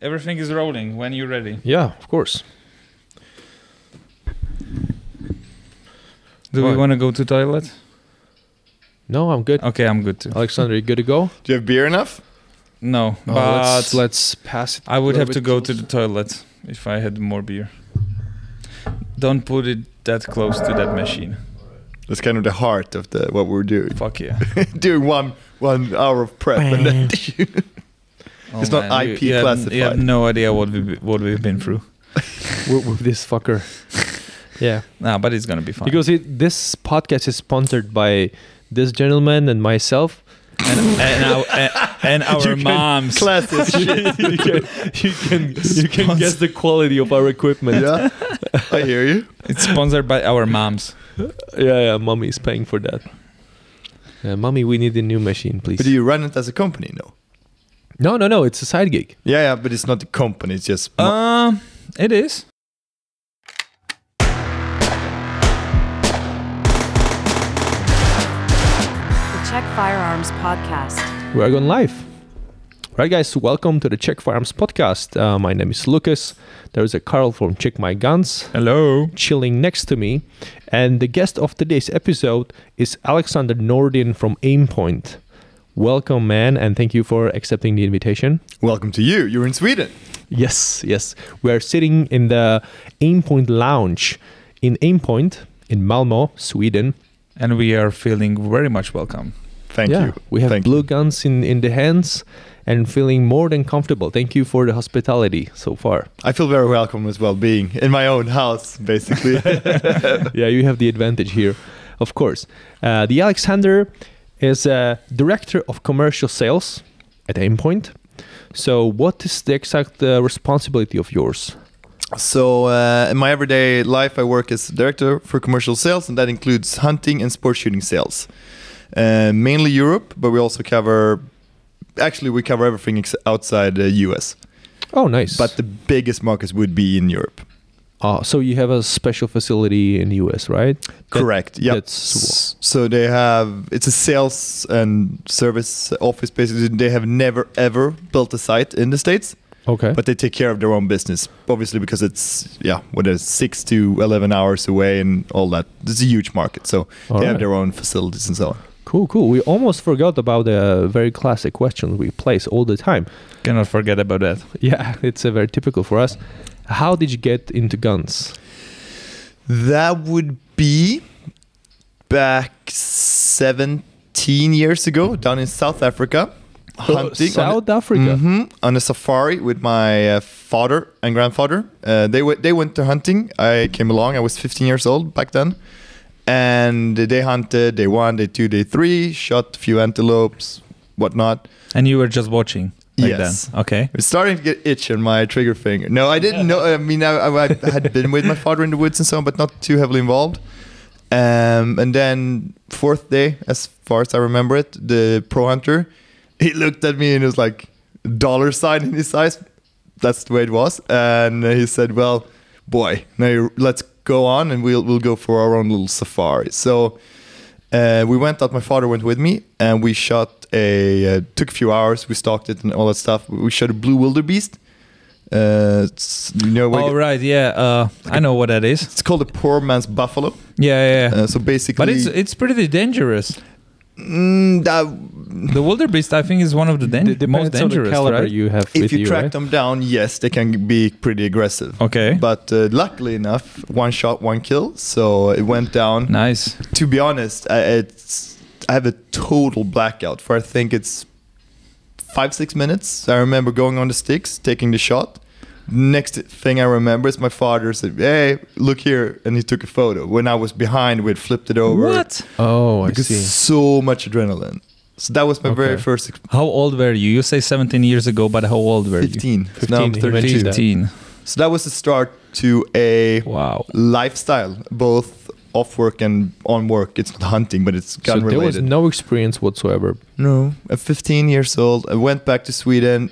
Everything is rolling when you're ready. Yeah, of course. Do we want to go to toilet? No, I'm good. Okay, I'm good too. Alexander, you good to go? Do you have beer enough? No, Oh, but let's, let's pass it. I would have to go bit to the toilet if I had more beer. Don't put it that close to that machine. That's kind of the heart of the what we're doing. Fuck yeah. doing one one hour of prep and then It's not Oh, you- IP you have- You have no idea what we what we've been through. with, with this fucker. yeah, Nah, but it's gonna be fun. because it, this podcast is sponsored by this gentleman and myself. and, and our and, and our You moms. classes shit. you can you can you can guess the quality of our equipment. yeah, I hear you. It's sponsored by our moms. yeah, yeah. Mommy is paying for that. Uh, mommy, we need a new machine, please. But do you run it as a company? No. No, no, no. It's a side gig. Yeah, yeah, but it's not a company. It's just Um, it is. The Czech Firearms Podcast. We are going live. Right, guys, welcome to the Czech Firearms Podcast. Uh, my name is Lucas. There's a Carl from Check My Guns Hello. chilling next to me. And the guest of today's episode is Alexander Nordin from Aimpoint. Welcome, man, and thank you for accepting the invitation. welcome to you. You're in Sweden. Yes, yes. We are sitting in the Aimpoint Lounge in Aimpoint in Malmo, Sweden. And we are feeling very much welcome. Thank yeah, you. we have Thank blue you. guns in, in the hands and feeling more than comfortable. Thank you for the hospitality so far. I feel very welcome as well, being in my own house, basically. yeah, you have the advantage here, of course. Uh, the Alexander is a director of commercial sales at Aimpoint. So, what is the exact uh, responsibility of yours? So uh, in my everyday life, I work as director for commercial sales, and that includes hunting and sport shooting sales. Uh, mainly Europe, but we also cover. Actually, we cover everything ex- outside the US. Oh, nice. But the biggest markets would be in Europe. Uh, so you have a special facility in the US, right? That- Correct. Yep. that's- so they have it's a sales and service office basically. They have never ever built a site in the states, Okay. but they take care of their own business. Obviously, because it's yeah, what is six to eleven hours away and all that. It's a huge market, so All they have their own facilities and so on. Cool, cool. We almost forgot about the very classic question we place all the time. Cannot forget about that. Yeah, it's a very typical for us. How did you get into guns? That would be back seventeen years ago, down in South Africa, hunting on a- South Africa. Mhm, on a safari with my uh, father and grandfather. Uh, they went they went to hunting. I came along. I was 15 years old back then, and they hunted. Day one, day two, day three. Shot a few antelopes, whatnot. And you were just watching. Like Yes. Then. Okay. It's starting to get itch on my trigger finger. No, I didn't know. I mean, I, I had been with my father in the woods and so on, but not too heavily involved. Um, and then fourth day, as far as I remember it, the pro hunter, he looked at me and it was like dollar sign in his eyes. That's the way it was. And he said, "Well, boy, now you- let's go on and we'll we'll go for our own little safari." So. Uh, we went out. My father went with me, and we shot a. Uh, took a few hours. We stalked it and all that stuff. We shot a blue wildebeest. Uh, you know, All right. Yeah. Uh, I know what that is. it's called a poor man's buffalo. Yeah. Yeah. yeah. Uh, so basically, but it's it's pretty dangerous. Mm, that, The wildebeest, I think, is one of the dan- D- most dangerous, the caliber right? you have if with you you, track right? them down, yes, they can be pretty aggressive. Okay. But uh, luckily enough, one shot, one kill. So it went down. Nice. To be honest, I, it's I have a total blackout for I think it's five six minutes. I remember going on the sticks, taking the shot. Next thing I remember is my father said, "Hey, look here," and he took a photo. When I was behind, we'd flipped it over. What? Oh, I Because see. so much adrenaline. So that was my very first ex- How old were you? You say 17 years ago, but how old were 15. So 15, now I'm he 32. 15. So that was the start to a Wow. lifestyle, both off work and on work. It's not hunting, but it's gun So gun there was no experience whatsoever. No, at 15 years old, I went back to Sweden.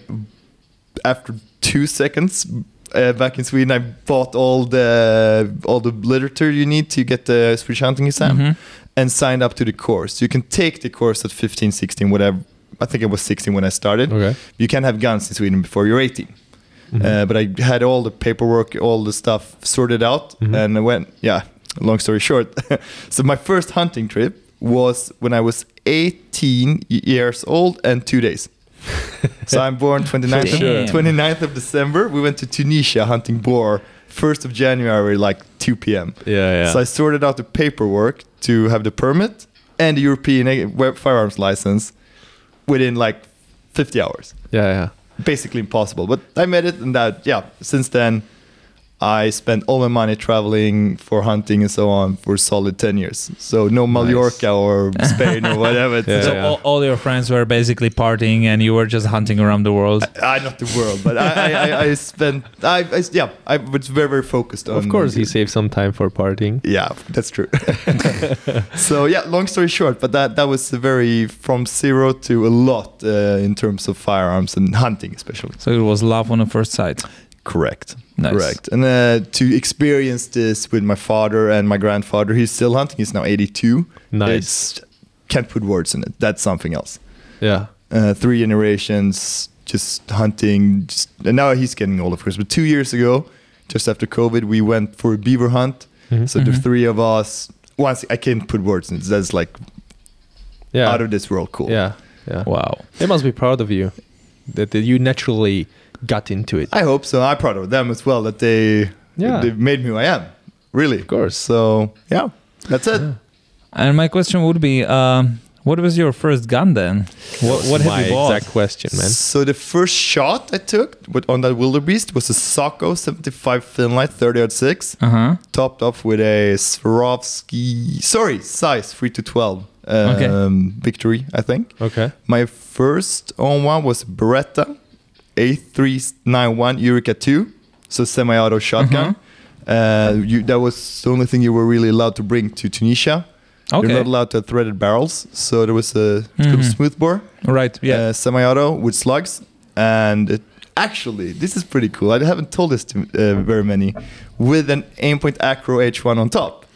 After two seconds, uh, back in Sweden, I bought all the all the literature you need to get the Swedish hunting exam, Mhm. and signed up to the course. You can take the course at 15, 16, whatever. I think it was 16 when I started. Okay. You can't have guns in Sweden before you're 18. Uh, but I had all the paperwork, all the stuff sorted out, and I went. Yeah, long story short. so my first hunting trip was when I was 18 years old and two days. so I'm born 29th of, 29th of December. We went to Tunisia hunting boar. 1st of January, like 2 p.m. Yeah, yeah. So I sorted out the paperwork to have the permit and the European firearms license within like 50 hours. yeah, yeah. Basically impossible, but I made it, and that yeah. Since then, I spent all my money traveling for hunting and so on for solid 10 years. So no Mallorca or Spain or whatever. Yeah, so yeah. all, all your friends were basically partying, and you were just hunting around the world. I not the world, but I, I, I, I spent, I, I, yeah, I was very, very focused on. Of course, he saved some time for partying. Yeah, that's true. so yeah, long story short, but that that was a very from zero to a lot uh, in terms of firearms and hunting, especially. So it was love on the first sight. Correct. Nice. Correct. And uh, to experience this with my father and my grandfather, he's still hunting. He's now 82. Nice. It's, can't put words in it. That's something else. Yeah. Uh, three generations just hunting. Just, and now he's getting old, of course. But two years ago, just after COVID, we went for a beaver hunt. Mhm. So the three of us. Once I can't put words in it. That's like Yeah. out of this world cool. Yeah. Yeah. Wow. They must be proud of you that, that you naturally got into it. I hope so. I'm proud of them as well that they Yeah. they made me who I am. Really. Of course. So yeah, that's it. And my question would be, um, what was your first gun then? What, what have Oh. you bought? exact question, man. So the first shot I took with, on that wildebeest was a Sako 75 Finnlight 30 6, Uh huh. topped off with a Swarovski, sorry, Zeiss 3 to 12 um, Okay. victory, I think. Okay. My first own one was Beretta A391 Urika 2, so semi-auto shotgun. Uh, you, that was the only thing you were really allowed to bring to Tunisia. Okay. You're not allowed to have threaded barrels, so there was a little Mhm. smoothbore Right. Yeah. uh, semi-auto with slugs, and it, actually, this is pretty cool. I haven't told this to uh, very many, with an Aimpoint Acro H1 on top.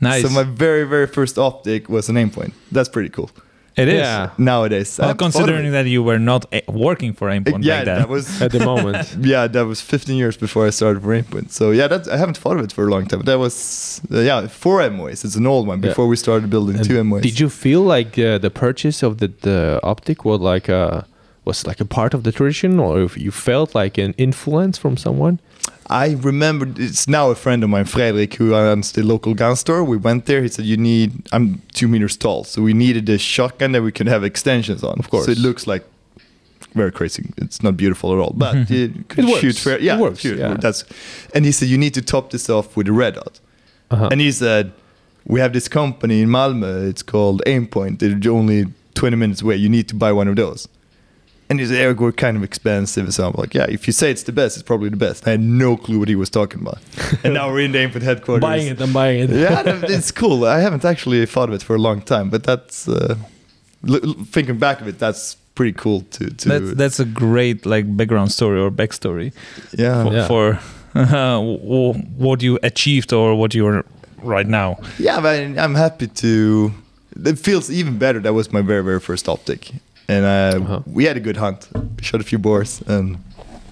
nice. So my very very first optic was an Aimpoint. That's pretty cool. It is. Yeah. Nowadays, Well, haven't thought of considering that you were not working for Aimpoint yeah, back then. that was At the moment. yeah, that was 15 years before I started for Aimpoint. So yeah, that I haven't thought of it for a long time. But that was uh, yeah, four MOAs. It's an old one. Yeah. Before we started building And two MOAs. Did you feel like uh, the purchase of the, the optic was like a was like a part of the tradition, or if you felt like an influence from someone? I remember it's now a friend of mine, Fredrik, who owns the local gun store. We went there. He said, "You need." I'm two meters tall, so we needed a shotgun that we could have extensions on. Of course. So it looks like very crazy. It's not beautiful at all, but you could It shoot fair. Yeah, it works, shoot. yeah. That's. And he said, "You need to top this off with a red dot." Uh-huh. And he said, "We have this company in Malmö. It's called Aimpoint. They're only 20 minutes away. You need to buy one of those." And he said, "Eric, we're kind of expensive." So I'm like, "Yeah, if you say it's the best, it's probably the best." I had no clue what he was talking about. and now we're in the Aimpoint headquarters. Buying it, I'm buying it. yeah, it's cool. I haven't actually thought of it for a long time, but that's uh, l- l- thinking back of it. That's pretty cool to to. That's that's a great like background story or backstory yeah, for, Yeah. for uh, w- what you achieved or what you're right now. Yeah, but I'm happy to. It feels even better. That was my very, very first optic, and uh, Uh-huh. we had a good hunt. Shot a few boars, and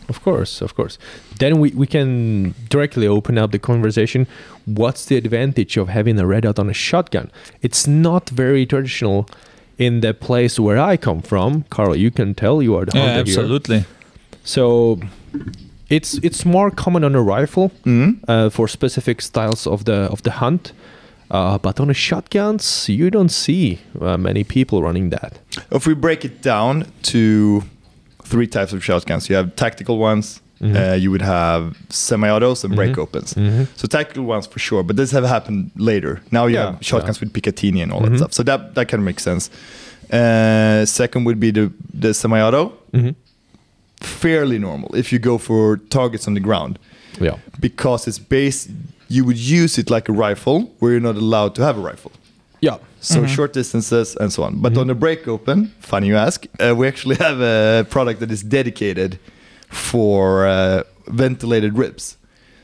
Of course, of course. Then we, we can directly open up the conversation. What's the advantage of having a red dot on a shotgun? It's not very traditional in the place where I come from. Carl, you can tell you are the Yeah, hunter here. absolutely. So it's it's more common on a rifle Mhm. uh, for specific styles of the of the hunt. Uh, but on the shotguns, you don't see uh, many people running that. if we break it down to three types of shotguns, you have tactical ones. Mhm. Uh, you would have semi-autos and break Mhm. opens. Mhm. So tactical ones for sure, but this have happened later. Now you Yeah, have shotguns yeah. with Picatinny and all that stuff. So that that kind of makes sense. Uh, second would be the the semi-auto, Mhm. fairly normal if you go for targets on the ground. Yeah. because it's based you would use it like a rifle where you're not allowed to have a rifle Yeah. so short distances and so on but on the break open funny you ask uh, we actually have a product that is dedicated for uh, ventilated ribs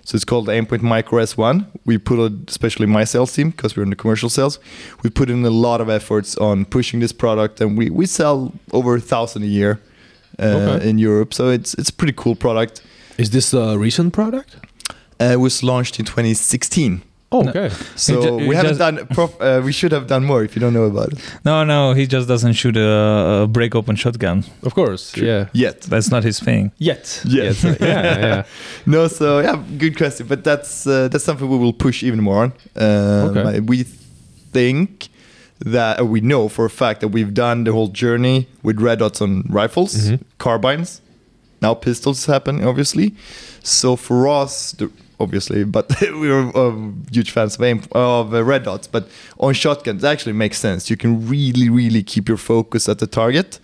so it's called the Aimpoint Micro S1. We put, a, especially my sales team, because we're in the commercial sales, we put in a lot of efforts on pushing this product, and we, we sell over a thousand a year. uh, Okay. in Europe. So it's it's a pretty cool product. Is this a recent product? Uh, it was launched in 2016. Oh, No. okay. So ju- we haven't done. Prof, uh, we should have done more. If you don't know about it No, no, he just doesn't shoot a, a break open shotgun. Of course. Yeah. yet. That's not his thing. Yet. Yes. Yet. yeah. Yeah. No, so yeah, good question. But that's uh, that's something we will push even more on. Um, Okay. We think that uh, we know for a fact that we've done the whole journey with red dots on rifles, Mhm. carbines. Now pistols happen, obviously. So for us, the, obviously, but we're um, huge fans of aim of uh, red dots. But on shotguns, it actually makes sense. You can really, really keep your focus at the target.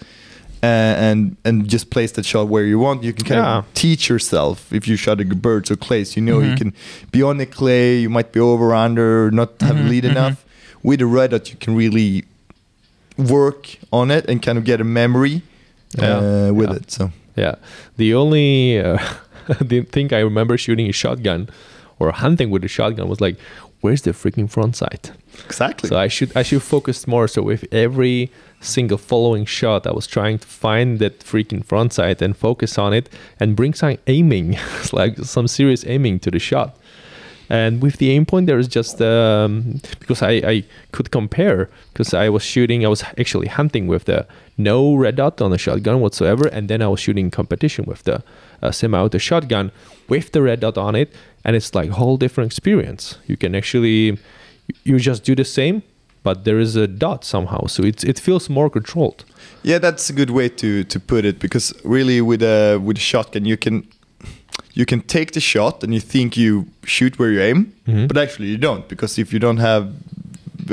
Uh, and and just place that shot where you want. You can kind Yeah. of teach yourself if you shot a birds or clays. You know you Mhm. can be on the clay. You might be over under, not have Mhm, lead mhm. enough. With a red dot, you can really work on it and kind of get a memory Yeah. uh, with Yeah. it. So Yeah. The only the thing I remember shooting a shotgun or hunting with a shotgun was like, where's the freaking front sight? exactly. So I should I should focus more. So with every single following shot, I was trying to find that freaking front sight and focus on it and bring some aiming, like some serious aiming to the shot. And with the Aimpoint, there is just um, because I, I could compare because I was shooting, I was actually hunting with the no red dot on the shotgun whatsoever, and then I was shooting competition with the uh, semi-auto shotgun with the red dot on it, and it's like whole different experience. You can actually you just do the same, but there is a dot somehow, so it it feels more controlled. Yeah, that's a good way to to put it because really with a with a shotgun you can you can take the shot and you think you shoot where you aim, Mhm. but actually you don't because if you don't have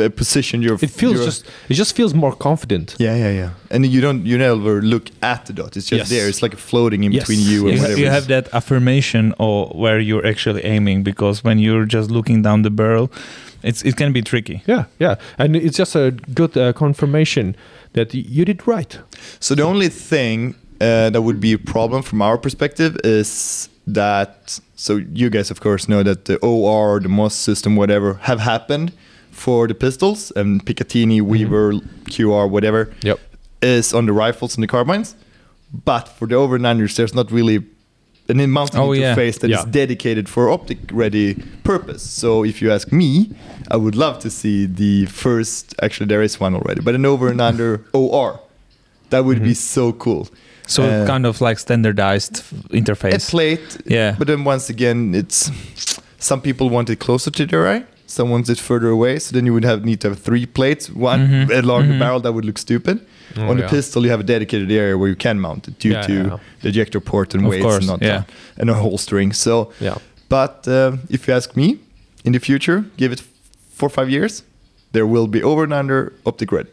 a position, you're It feels you're- just it just feels more confident. yeah yeah yeah, and you don't you never look at the dot. It's just Yes. there. It's like floating in Yes. between you and You, whatever. you have that affirmation or where you're actually aiming because when you're just looking down the barrel, it's it can be tricky. Yeah, yeah, and it's just a good uh, confirmation that y- you did right. So the only thing uh, that would be a problem from our perspective is that so you guys of course know that the OR, the MOS system, whatever, have happened for the pistols and Picatinny, mm-hmm. Weaver, QR, whatever, Yep. is on the rifles and the carbines. But for the over and unders, there's not really an mounting Oh, yeah. interface that is Yeah. dedicated for optic ready purpose. So if you ask me, I would love to see the first. Actually, there is one already, but an over and under OR. That would be mm-hmm. so cool. So Uh, kind of like standardized f- A interface. plate, Yeah. But then once again, it's some people want it closer to their eye, some wants it further away. So then you would have need to have three plates, one Mhm. along the Mhm. barrel. That would look stupid. Oh, On the yeah. pistol, you have a dedicated area where you can mount it due Yeah, to yeah. the ejector port and Of weights course, and not yeah. that, and a holstering. So, Yeah. but uh, if you ask me, in the future, give it four or five years, there will be over and under optic red.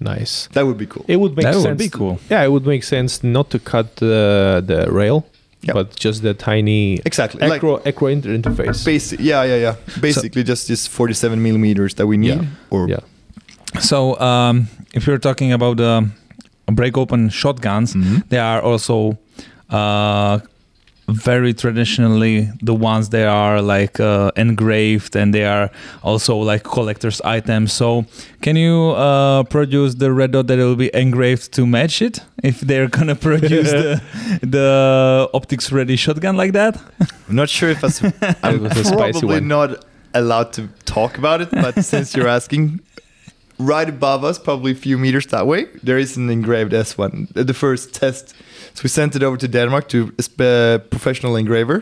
Nice. That would be cool. It would make That would sense. be cool. Yeah, it would make sense not to cut uh, the rail, Yeah. but just the tiny Exactly, like- acro acro inter- interface. Basic, yeah, yeah, yeah. Basically, just this 47 millimeters that we need, Yeah. or yeah. So um, if you're talking about the break open shotguns, Mhm. they are also uh, very traditionally the ones that are like uh, engraved and they are also like collector's items. So can you uh, produce the red dot that will be engraved to match it if they're gonna produce the the optics ready shotgun like that? I'm not sure if that's, I'm was spicy probably one. not allowed to talk about it, but since you're asking, right above us, probably a few meters that way, there is an engraved S1. uh, The first test. So we sent it over to Denmark to a professional engraver.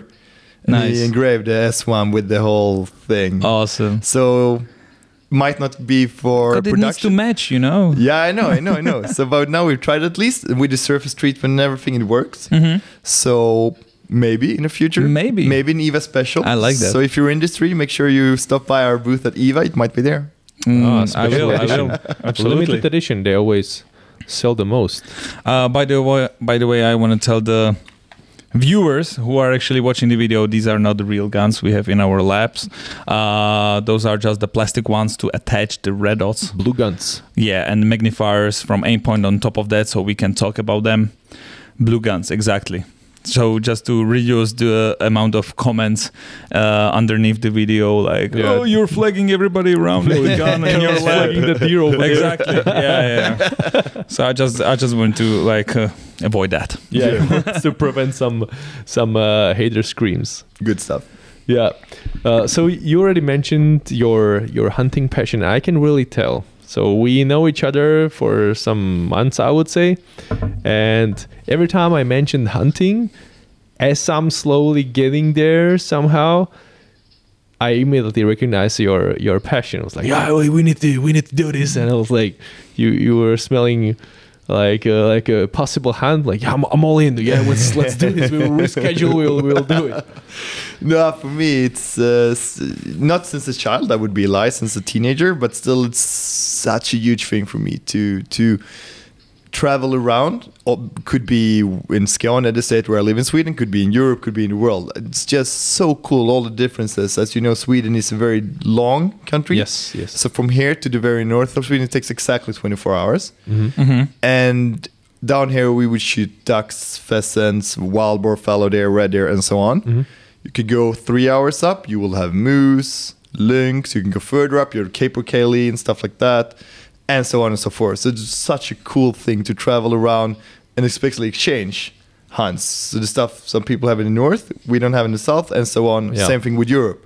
And Nice. he engraved the S1 with the whole thing. Awesome. So might not be for But it needs to match, you know. yeah, I know, I know, I know. so about now we've tried at least with the surface treatment and everything, it works. Mhm. So maybe in the future, Maybe. maybe an IWA special. I like that. So if you're in the industry, make sure you stop by our booth at IWA. It might be there. Mm, Ah, I special will. I will. Absolutely. Limited edition, they always sell the most. Uh, by the way, by the way, I want to tell the viewers who are actually watching the video these are not the real guns we have in our labs. Uh, those are just the plastic ones to attach the red dots. Blue guns. Yeah, and magnifiers from Aimpoint on top of that, so we can talk about them. Blue guns, exactly. So just to reduce the amount of comments uh, underneath the video, like Yeah. "Oh, you're flagging everybody around with a gun and you're flagging flagging the deer over there. exactly. Yeah, yeah. so I just I just want to like uh, avoid that. Yeah, to prevent some some uh, hater screams. Good stuff. Yeah. Uh, so you already mentioned your your hunting passion. I can really tell. So we know each other for some months, I would say, and every time I mentioned hunting, as I'm slowly getting there somehow, I immediately recognize your your passion. I was like, yeah, we we need to we need to do this, and I was like, you you were smelling. Like uh, like a possible hand like yeah, I'm, I'm all in. Yeah, let's let's do this. We'll reschedule. We'll we'll do it. No, for me, it's uh, not since a child. That would be a lie. Since a teenager, but still, it's such a huge thing for me to to travel around. Or could be in Skåne, the state where I live in Sweden. Could be in Europe. Could be in the world. It's just so cool. All the differences. As you know, Sweden is a very long country. Yes, yes. So from here to the very north of Sweden, it takes exactly 24 hours. Mm-hmm. And down here, we would shoot ducks, pheasants, wild boar, fallow deer, red deer, and so on. Mm-hmm. You could go three hours up. You will have moose, lynx. You can go further up. You're capercaillie and stuff like that, and so on and so forth. So it's such a cool thing to travel around and especially exchange hunts. So the stuff some people have in the north, we don't have in the south, and so on. Yeah. Same thing with Europe.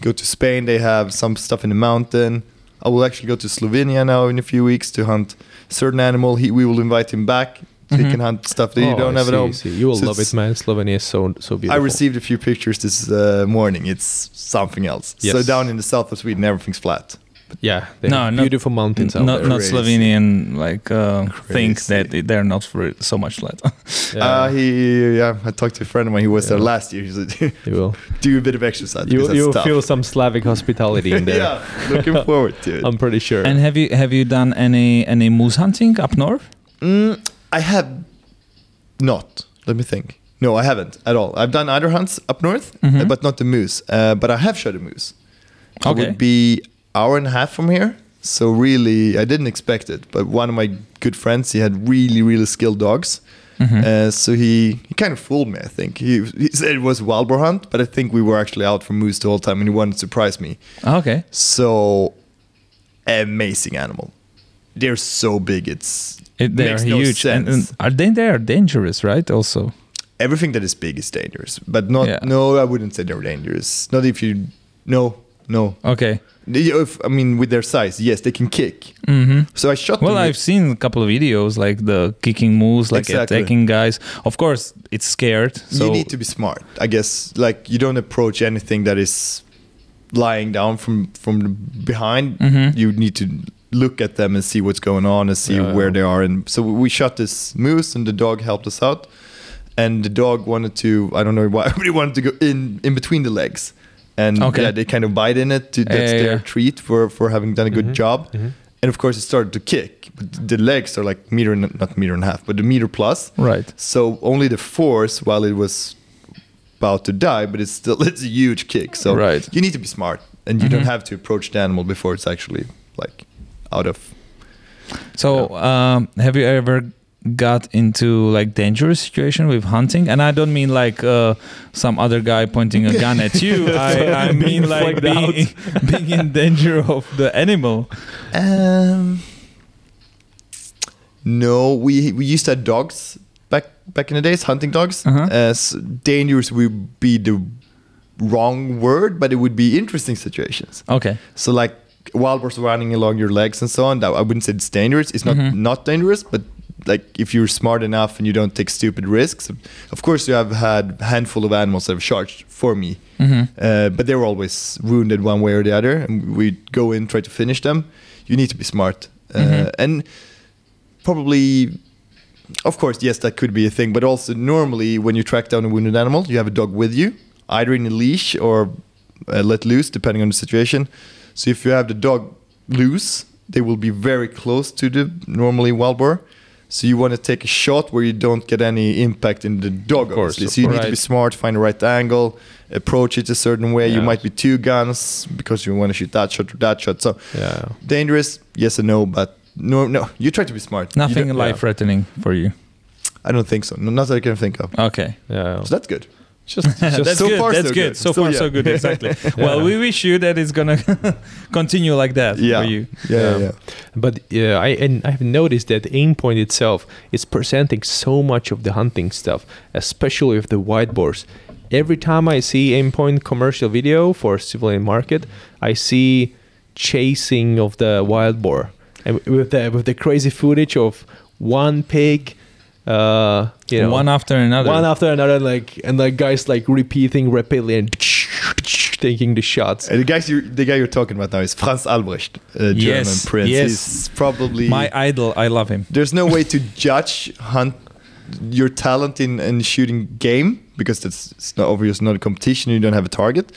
Go to Spain, they have some stuff in the mountain. I will actually go to Slovenia now in a few weeks to hunt certain animal. He, we will invite him back. So He can hunt stuff that you Oh, don't I have at see, home. See. You will So love it, man. Slovenia is so so beautiful. I received a few pictures this uh, morning. It's something else. So down in the south of Sweden, everything's flat. Yeah, they No, have not- beautiful mountains out Not there. not Crazy. Slovenian like uh, think that they're not for so much flat. Yeah, Uh, he, yeah, I talked to a friend when. He was there last year. He said, you will. "Do a bit of exercise." you, you'll that's feel some Slavic hospitality in there. yeah, looking forward to it. I'm pretty sure. and have you have you done any any moose hunting up north? Mm, I have not. Let me think. No, I haven't at all. I've done other hunts up north, Mhm. but not the moose. Uh, but I have shot a moose. I Okay. would be hour and a half from here. So really, I didn't expect it. But one of my good friends, he had really, really skilled dogs. Mhm. Uh, so he, he kind of fooled me. I think he, he said it was a wild boar hunt, but I think we were actually out for moose the whole time, and he wanted to surprise me. Okay. So amazing animal. They're so big. It's It, they are makes no huge. and, and are they they are dangerous, right? Also. everything that is big is dangerous, but not. Yeah. No, I wouldn't say they're dangerous. Not if you. No, no. Okay. They- If, I mean, with their size, yes, they can kick. hmm So I shot. Well, I've seen a couple of videos like the kicking moves, like Exactly. attacking guys. Of course, it's scared. So you need to be smart, I guess. Like you don't approach anything that is lying down from from behind. Mhm. You need to look at them and see what's going on and see Yeah. where they are. And so we shot this moose, and the dog helped us out. And the dog wanted to, I don't know why, but he wanted to go in in between the legs. And Okay. yeah, they kind of bite in it. To, that's Yeah, yeah, their treat for for having done a good Mhm, job. mhm. And of course, it started to kick. But the legs are like meter, and, not meter and a half, but a meter plus. right. So only the force while it was about to die, but it's still it's a huge kick. So Right. you need to be smart, and you don't Mhm. have to approach the animal before it's actually like out of. So, um, have you ever got into like dangerous situation with hunting? And I don't mean like uh, some other guy pointing a gun at you. I, I mean like being, being in danger of the animal. Um, no, we we used to have dogs back back in the days, hunting dogs. Uh-huh. As dangerous would be the wrong word, but it would be interesting situations. Okay. So like wild boars running along your legs and so on. That I wouldn't say it's dangerous. It's not Mhm. not dangerous, but like if you're smart enough and you don't take stupid risks. Of course, you have had a handful of animals that have charged for me, hmm uh, but they were always wounded one way or the other, and we go in try to finish them. You need to be smart, uh, Mhm. and probably. Of course, yes, that could be a thing, but also normally when you track down a wounded animal, you have a dog with you, either in a leash or uh, let loose, depending on the situation. So if you have the dog loose, they will be very close to the normally wild boar. So you want to take a shot where you don't get any impact in the dog, Of course, obviously. So you need to be smart, find the right angle, approach it a certain way. You might be two guns because you want to shoot that shot or that shot. So Yeah. dangerous, yes and no, but no, no. You try to be smart. Nothing life threatening for you. I don't think so. No, not that I can think of. Okay. Yeah. So that's good. Just, That's so good. far, That's so good. good. So Still, far, yeah. so good. Exactly. Well, we wish you that it's gonna continue like that Yeah. for you. Yeah, yeah. Yeah. yeah. But yeah, I and I've noticed that Aimpoint itself is presenting so much of the hunting stuff, especially with the white boars. Every time I see Aimpoint commercial video for civilian market, I see chasing of the wild boar, and with the with the crazy footage of one pig, uh, you know, One after another. one after another, like and like guys like repeating rapidly and taking the shots. Uh, the guys, you, the guy you're talking about now is Franz Albrecht, a German Yes, prince. yes. He's probably My idol. I love him. There's no way to judge hunt your talent in, in shooting game because that's it's not obvious, not a competition. You don't have a target,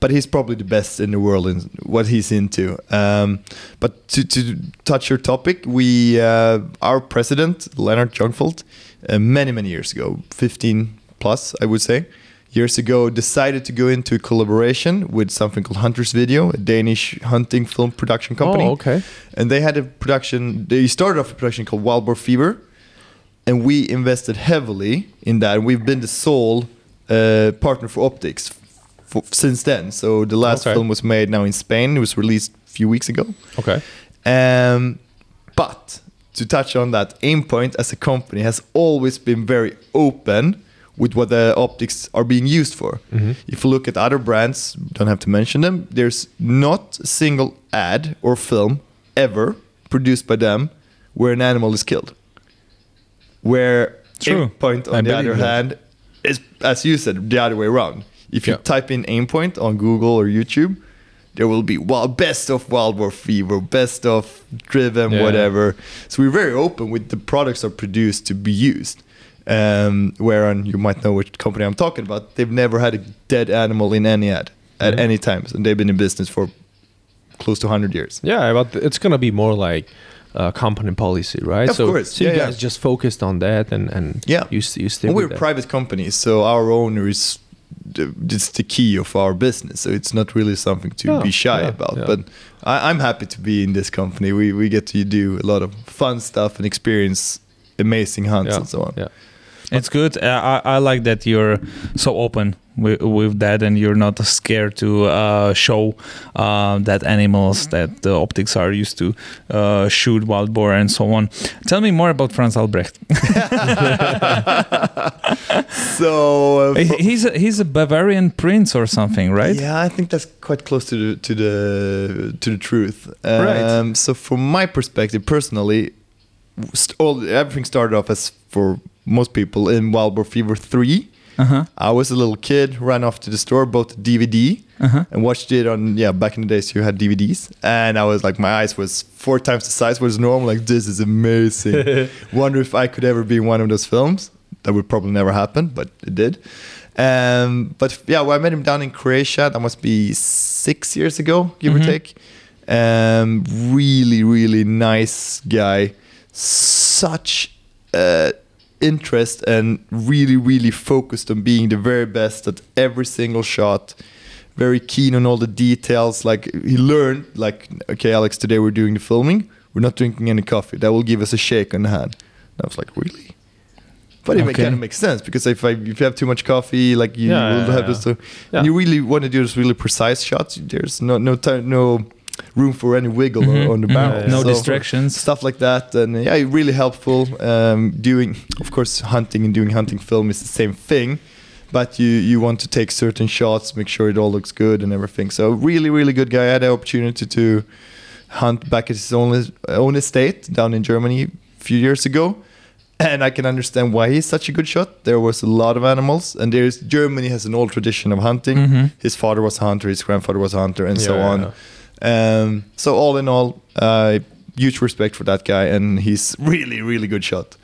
but he's probably the best in the world in what he's into. Um, but to, to touch your topic, we uh, our president Lennart Ljungfelt, uh, many many years ago, 15 plus, I would say. Years ago, decided to go into a collaboration with something called Hunters Video, a Danish hunting film production company Oh, okay. and they had a production. They started off a production called Wild Boar Fever, and we invested heavily in that. We've been the sole uh, partner for optics for, since then. So the last Okay. film was made now in Spain. It was released a few weeks ago. Okay. Um, but to touch on that, Aimpoint as a company has always been very open with what the optics are being used for. Mm-hmm. If you look at other brands, don't have to mention them, there's not a single ad or film ever produced by them where an animal is killed. Where True. Aimpoint, on I the other that. hand, is, as you said, the other way around. If you Yeah. type in Aimpoint on Google or YouTube, there will be wild best of Wild Boar Fever, best of Driven, Yeah. whatever. So we're very open with the products are produced to be used. Um, where on you might know which company I'm talking about. They've never had a dead animal in any ad at Mhm. any times, and they've been in business for close to 100 years. Yeah, but it's gonna be more like uh, company policy, right? Of so, course, so you yeah, yeah. guys just focused on that and and Yeah. you you stick Well, we're private companies, so our owner is it's the key of our business. So it's not really something to be shy yeah, about. yeah. But I, I'm happy to be in this company. We we get to do a lot of fun stuff and experience amazing hunts yeah. and so on. Yeah. It's good. I, I like that you're so open with, with that and you're not scared to uh, show uh, that animals that the optics are used to uh, shoot wild boar and so on. Tell me more about Franz Albrecht. So uh, he's a, he's a Bavarian prince or something, right? Yeah, I think that's quite close to the to the to the truth. Um, Right. So from my perspective, personally, st- all everything started off as for most people in Wild Boar Fever three. Uh-huh. I was a little kid, ran off to the store, bought the DVD, Uh-huh. and watched it on. Yeah, back in the days, you had DVDs, and I was like, my eyes was four times the size was normal. Like, this is amazing. Wonder if I could ever be in one of those films. That would probably never happen, but it did. Um, but yeah, well, I met him down in Croatia. That must be six years ago, give or Mhm. take. Um, really, really nice guy. Such uh, interest and really, really focused on being the very best at every single shot. Very keen on all the details. Like he learned, like, okay, Alex, today we're doing the filming. We're not drinking any coffee. That will give us a shake on the hand. And I was like, really? But it Okay. kind of makes sense because if I, if you have too much coffee, like you Yeah, will yeah, have yeah. this. So, Yeah. and you really want to do those really precise shots. There's no no time, no room for any wiggle Mhm, on, on the mhm. barrel. No So- distractions. stuff like that and yeah really helpful um, doing of course hunting and doing hunting film is the same thing but you you want to take certain shots make sure it all looks good and everything so really really good guy i had the opportunity to hunt back at his own own estate down in germany a few years ago and i can understand why he's such a good shot there was a lot of animals and there's germany has an old tradition of hunting Mhm. his father was a hunter his grandfather was a hunter and so Yeah, on yeah. Um, so all in all, uh, huge respect for that guy, and he's really, really good shot.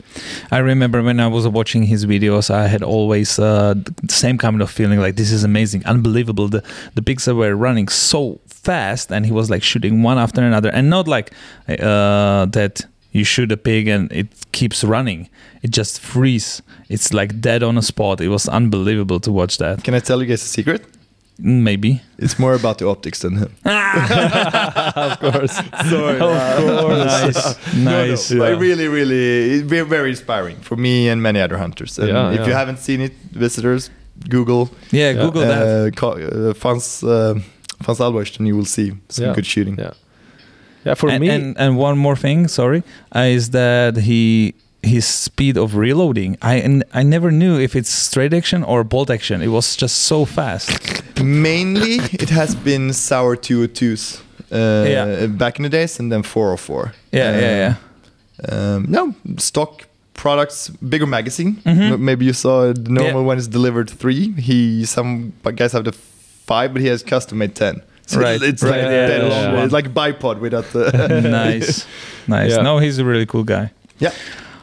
I remember when I was watching his videos, I had always uh, the same kind of feeling like this is amazing, unbelievable. The the pigs were running so fast, and he was like shooting one after another, and not like uh, that you shoot a pig and it keeps running. It just freeze. It's like dead on a spot. It was unbelievable to watch that. Can I tell you guys a secret? Maybe. It's more about the optics than him. of course. Sorry. Of course, nice. nice. But really, really, it's very, very inspiring for me and many other hunters. And Yeah, if yeah. you haven't seen it, visitors, Google Yeah, Yeah. Google that. uh, co- uh, Franz uh, Franz Albrecht, and you will see some Yeah. good shooting. Yeah. Yeah, for and, me, and and one more thing, sorry, uh, is that he his speed of reloading. I and I never knew if it's straight action or bolt action. It was just so fast. Mainly, it has been Sauer 202s uh, Yeah. back in the days, and then 404. Yeah, Uh, yeah, yeah. Um, no, stock products, bigger magazine. Mhm. Maybe you saw the normal Yeah. one is delivered three. He some guys have the five, but he has custom made ten. So Right, it's right, like yeah, yeah, long- yeah. It's like a bipod without the. nice, nice. Yeah. No, he's a really cool guy. yeah,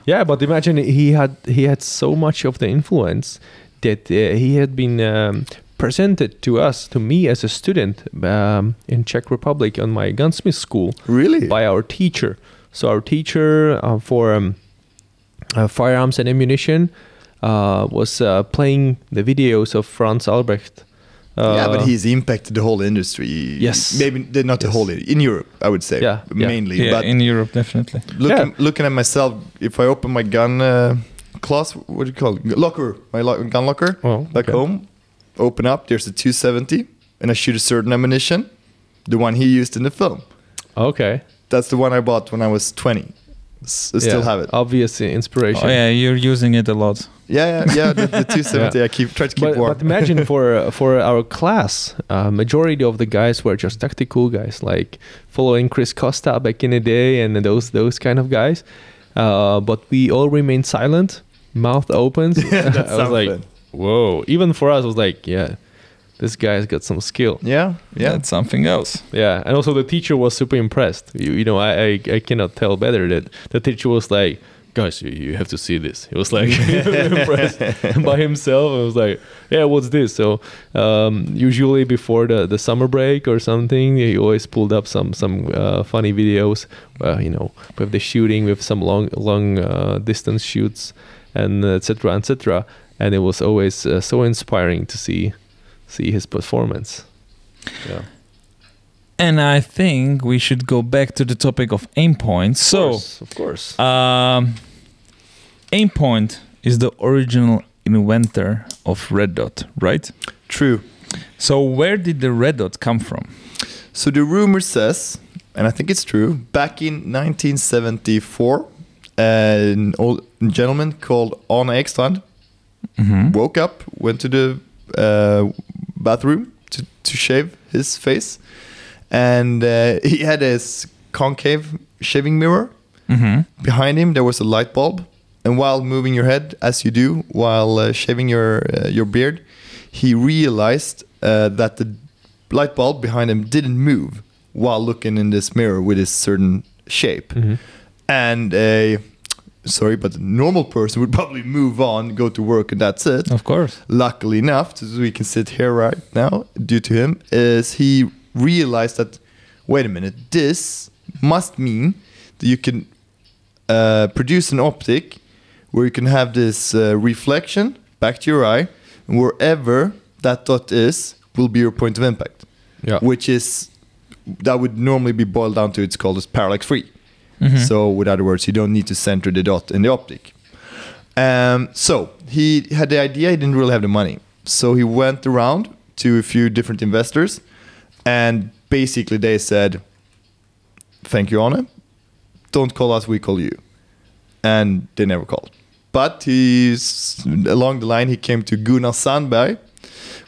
Yeah, but imagine he had he had so much of the influence that uh, he had been um, presented to us, to me as a student um, in Czech Republic on my gunsmith school really. by our teacher. So our teacher uh, for um, uh, firearms and ammunition uh, was uh, playing the videos of Franz Albrecht. Uh, yeah, but he's impacted the whole industry. Yes. maybe not the Yes. whole in Europe. I would say. Yeah, mainly. Yeah, but in Europe, definitely. looking Yeah. looking at myself, if I open my gun uh, closet, what do you call it? Locker, my lo- gun locker Oh, back okay. home. Open up. There's a 270, and I shoot a certain ammunition, the one he used in the film. Okay. That's the one I bought when I was 20. S- I still have it. Obvious inspiration. Oh yeah, you're using it a lot. Yeah, yeah, yeah. The, the 270. I keep try to keep But, warm. but imagine for for our class, uh, majority of the guys were just tactical guys, like following Chris Costa back in the day, and those those kind of guys. Uh, but we all remained silent, mouth open. Yeah, I was like, something. whoa. Even for us, I was like, yeah, this guy's got some skill. yeah, yeah. That's something else. Yeah, and also the teacher was super impressed. You, you know, I, I I cannot tell better that the teacher was like, guys, you, you have to see this. He was like impressed by himself. I was like, yeah, what's this? So um, usually before the, the summer break or something, he always pulled up some some uh, funny videos, uh, you know, with the shooting, with some long long uh, distance shoots, and etc. etc. And it was always uh, so inspiring to see see his performance. Yeah. And I think we should go back to the topic of Aimpoint. So, of course, of course. um, Aimpoint is the original inventor of red dot, right? True. So where did the red dot come from? So the rumor says, and I think it's true, back in 1974, an old gentleman called Arne Ekstrand Mm-hmm. woke up, went to the uh, bathroom to, to shave his face, and uh, he had his concave shaving mirror. Mm-hmm. Behind him, there was a light bulb, and while moving your head, as you do while uh, shaving your uh, your beard, he realized uh, that the light bulb behind him didn't move while looking in this mirror with this certain shape, Mhm. and a sorry, but a normal person would probably move on, go to work, and that's it Of course. luckily enough, we can sit here right now due to him, is he realized that, wait a minute, this must mean that you can uh, produce an optic where you can have this uh, reflection back to your eye, and wherever that dot is will be your point of impact, Yeah. which is that would normally be boiled down to it's called as parallax free. Mhm. So, with other words, you don't need to center the dot in the optic. Um, so he had the idea. He didn't really have the money, so he went around to a few different investors, and basically they said, "Thank you, Arne. Don't call us. We call you." And they never called. But he's along the line. He came to Gunnar Sandberg,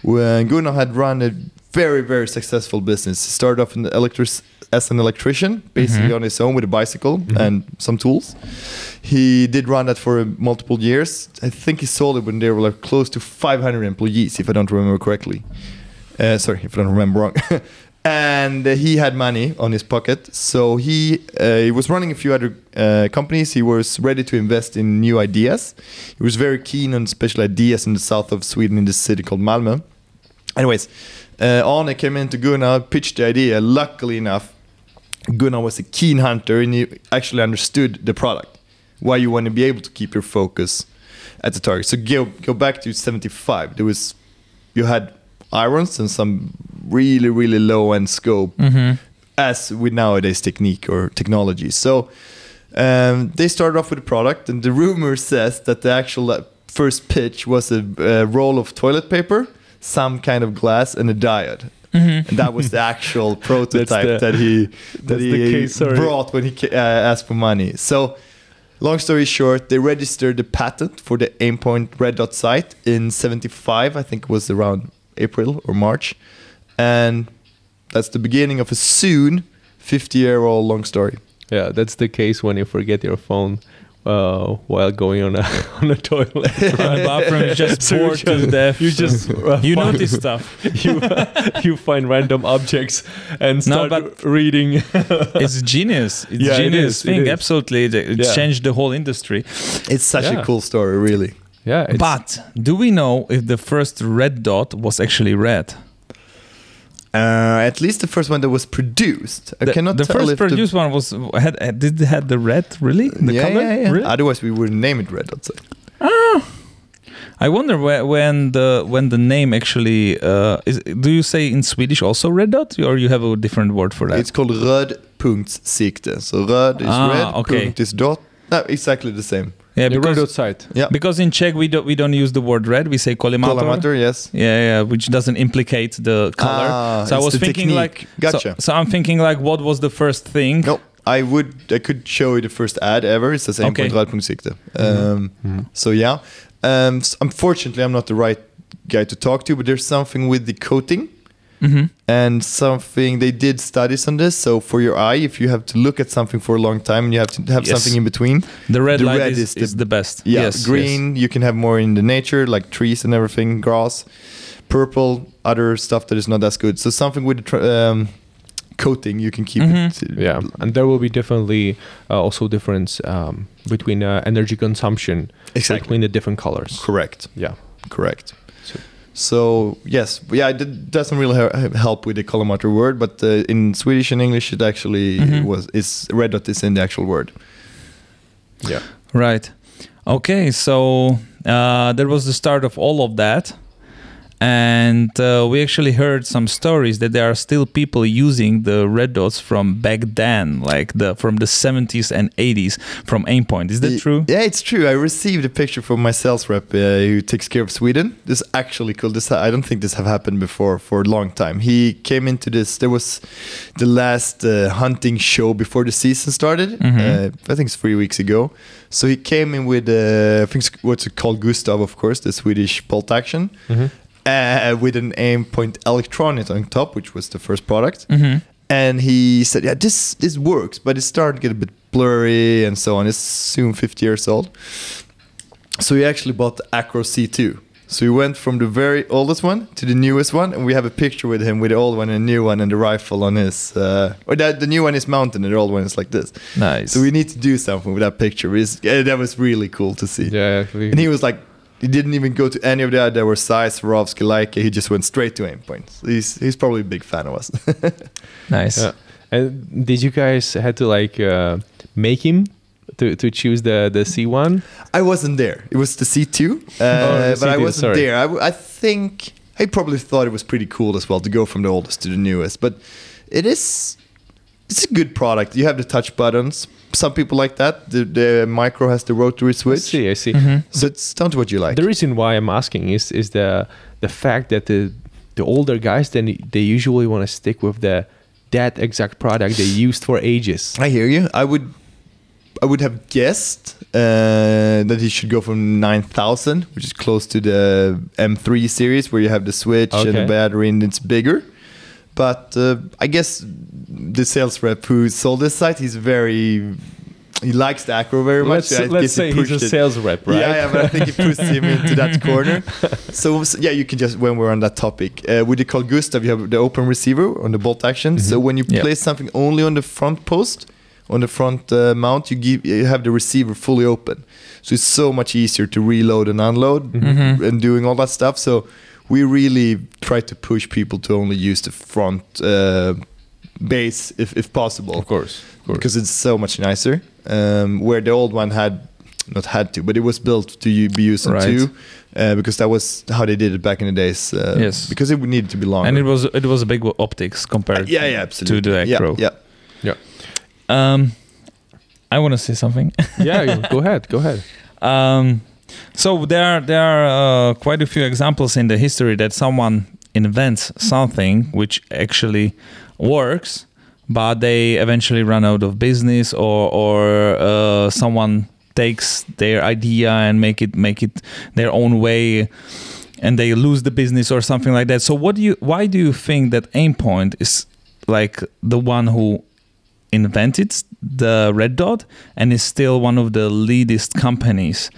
when Gunnar had run a very very successful business. He started off in the electric as an electrician, basically Mhm. on his own with a bicycle and some tools. He did run that for multiple years. I think he sold it when there were like close to 500 employees, if I don't remember correctly. Uh, sorry, if I don't remember wrong. and uh, he had money on his pocket, so he uh, he was running a few other uh, companies. He was ready to invest in new ideas. He was very keen on special ideas in the south of Sweden, in this city called Malmö. Anyways, Arne came into Gunnar, pitched the idea. Luckily enough, Gunnar was a keen hunter and he actually understood the product. Why you want to be able to keep your focus at the target. So go go back to 75. There was you had irons and some really really low end scope Mm-hmm. as with nowadays technique or technology. So um, they started off with a product, and the rumor says that the actual uh, first pitch was a, uh roll of toilet paper, some kind of glass, and a diode. Mm-hmm. And that was the actual prototype the- that he that he case, brought when he uh, asked for money. So, long story short, they registered the patent for the Aimpoint red dot sight in '75. I think it was around April or March, and that's the beginning of a soon 50 year old long story. Yeah, that's the case when you forget your phone uh, while going on a on a toilet. Right, bathroom is just So you bored to death. you just, uh, you find- notice stuff. you you find random objects and No, start but- reading. It's genius. It's Yeah, it genius is, it thing. is. Absolutely, it, it Yeah. changed the whole industry. It's such Yeah. a cool story, really. yeah, But do we know if the first red dot was actually red? Uh, at least the first one that was produced. I the, cannot the first produced one was had had- did it had the red really the yeah, color yeah, yeah. Really? Otherwise, we wouldn't name it red dot sight. I wonder whe- when the when the name actually uh, is. Do you say in Swedish also red dot, or you have a different word for that? It's called rödpunktsikte. So röd is Ah, red, okay. punkt is dot. No, exactly the same. Yeah, the red because outside. Yeah. because in Czech we don't we don't use the word red. We say kollimator. Collimator, yes. Yeah, yeah, which doesn't implicate the color. Ah, so I it's was the thinking technique. like, Gotcha. So, so I'm thinking like, what was the first thing? No, I would. I could show you the first ad ever. It's the same Okay. point rödpunktsikte. Um, So yeah. Um, s- unfortunately, I'm not the right guy to talk to, but there's something with the coating. Hmm and something they did studies on this. So for your eye, if you have to look at something for a long time and you have to have Yes. something in between, The red The light red is, is is, the- the, best. yeah, yes, green you can have more in the nature like trees and everything, grass. Purple, other stuff that is not as good. So something with the tr- um, coating, you can keep Mhm. it. Yeah, and there will be definitely uh, also difference um, between uh, energy consumption Exactly. between the different colors. Correct. Yeah. Correct. So- yes, yeah, it doesn't really help with the collimator word, but uh, in Swedish and English, it actually Mhm. was is red dot is in the actual word. Yeah. Right. Okay, so uh, that was the start of all of that. And uh, we actually heard some stories that there are still people using the red dots from back then, like the from the 70s and 80s from Aimpoint. Is that Y- true? Yeah, it's true. I received a picture from my sales rep uh, who takes care of Sweden. This is actually cool. This I don't think this have happened before for a long time. He came into this. There was the last uh, hunting show before the season started. Mhm. Uh, I think it's three weeks ago. So he came in with uh, I think it's- what's it called Gustav, of course, the Swedish bolt action, Mhm. Uh, with an Aimpoint electronic on top, which was the first product Mm-hmm. and he said, "Yeah, this this works, but it starting to get a bit blurry and so on. It's soon 50 years old." So he actually bought the Acro C2. So we went from the very oldest one to the newest one, and we have a picture with him with the old one and the new one, and the rifle on his. Uh, or that the new one is mounted, and the old one is like this. Nice. So we need to do something with that picture. It's, uh, that was really cool to see. Yeah. And he was like, he didn't even go to any of the other. There were Zeiss, Swarovski, Leica. He just went straight to Aimpoint. points. he's he's probably a big fan of us. nice. Yeah. And did you guys had to like uh, make him to, to choose the the C one? I wasn't there. It was the C2, uh, the but I C2, wasn't sorry. there. I think I probably thought it was pretty cool as well to go from the oldest to the newest. But it is, it's a good product. You have the touch buttons. Some people like that. The, the micro has the rotary I switch. see. I see. Mhm. So it's down to what you like. The reason why I'm asking is is the the fact that the the older guys then they usually want to stick with the that exact product they used for ages. I hear you. I would, I would have guessed uh, that he should go from 9000, which is close to the M3 series, where you have the switch and the battery, and it's bigger. But uh, I guess the sales rep who sold this sight, he's very, he likes the Acro very much. Let's, let's guess he say he's a it. sales rep, right? Yeah, yeah, but I think he pushed him into that corner. So, so, yeah, you can just when we're on that topic, uh, with the Carl Gustav, you have the open receiver on the bolt action. So when you Yeah. place something only on the front post, on the front uh, mount, you give you have the receiver fully open. So it's so much easier to reload and unload Mhm. and doing all that stuff. So we really try to push people to only use the front uh, base if, if possible Of course, of course. because it's so much nicer. Um, where the old one had not had to, but it was built to be used on Right. two. uh, because that was how they did it back in the days. Uh, Yes. because it would need to be longer. and it was it was a big optics compared yeah, yeah, absolutely. to the Acro. Yeah, yeah. Yeah. Um, I want to say something. yeah, go ahead. Go ahead. Um, so there are there are uh, quite a few examples in the history that someone invents something which actually works, but they eventually run out of business, or or uh, someone takes their idea and make it make it their own way, and they lose the business or something like that. So what do you? Why do you think that Aimpoint is like the one who invented the red dot and is still one of the leadest companies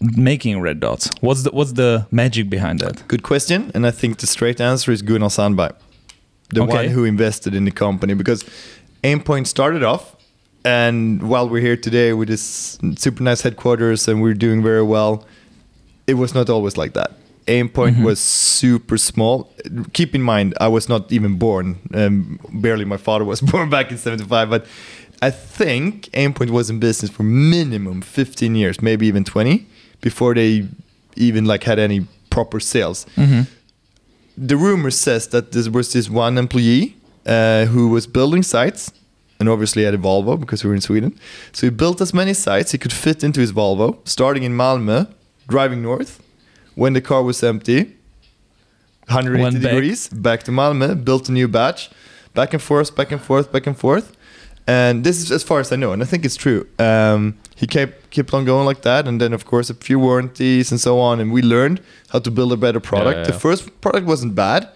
making red dots what's the what's the magic behind that Good question, and I think the straight answer is Gunnar Sandberg, the Okay. one who invested in the company. Because Aimpoint started off, and while we're here today with this super nice headquarters and we're doing very well, it was not always like that. Aimpoint was super small. Keep in mind, I was not even born. Um, barely, my father was born back in '75, but I think Aimpoint was in business for minimum 15 years, maybe even 20, before they even like had any proper sales the rumor says that there was this one employee uh, who was building sights and obviously had a Volvo because we were in Sweden. So he built as many sights he could fit into his Volvo, starting in Malmö, driving north. When the car was empty, 180 Went back. degrees, back to Malmö, built a new batch, back and forth, back and forth, back and forth. And this is as far as I know, and I think it's true. Um, he kept kept on going like that, and then of course a few warranties and so on, and we learned how to build a better product. yeah, The yeah. first product wasn't bad,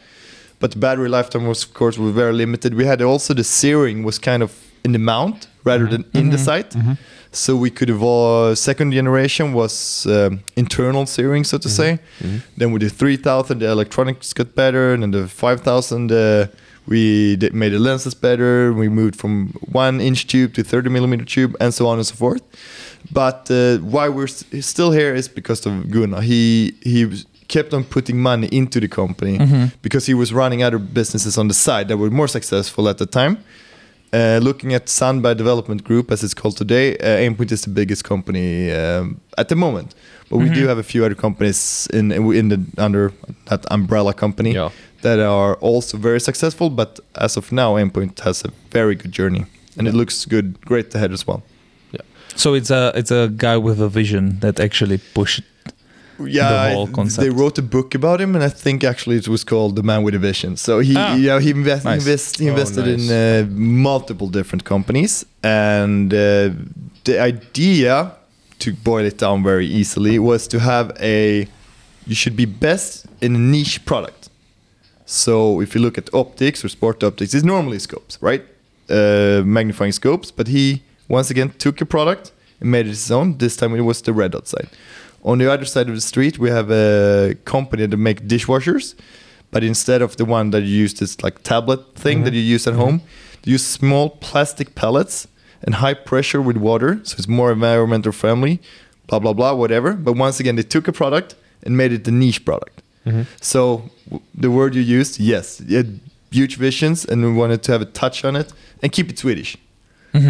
but the battery lifetime was of course were very limited. We had also the searing was kind of in the mount rather mm-hmm. than in the mm-hmm. sight, mm-hmm. so we could evolve. Second generation was um, internal searing, so to say. Then with the 3000, the electronics got better, and then the 5000. Uh, we did, made the lenses better. We moved from one inch tube to 30 millimeter tube, and so on and so forth. But uh, why we're still here is because of Gunnar. He he kept on putting money into the company because he was running other businesses on the side that were more successful at the time. Uh, looking at Sandberg Development Group, as it's called today, uh, Aimpoint is the biggest company um, at the moment. But we do have a few other companies in in the under that umbrella company Yeah. that are also very successful. But as of now, Aimpoint has a very good journey, and it looks good, great ahead as well. So it's a it's a guy with a vision that actually pushed Yeah, The whole I- concept. they wrote a book about him, and I think actually it was called "The Man with a Vision." So he, Ah. yeah, he, invest, Nice. invest, he Oh, invested in uh, multiple different companies, and uh, the idea, to boil it down very easily, was to have a you should be best in a niche product. So if you look at optics or sport optics, it's normally scopes, right? Uh, magnifying scopes. But he once again took a product and made it his own. This time it was the red dot side. On the other side of the street, we have a company that make dishwashers, but instead of the one that you use this like tablet thing that mm-hmm. you use at home, they use small plastic pellets and high pressure with water, so it's more environmental friendly. Blah blah blah, whatever. But once again, they took a product and made it the niche product. Mm-hmm. So w- the word you used, yes, you had huge visions, and we wanted to have a touch on it and keep it Swedish.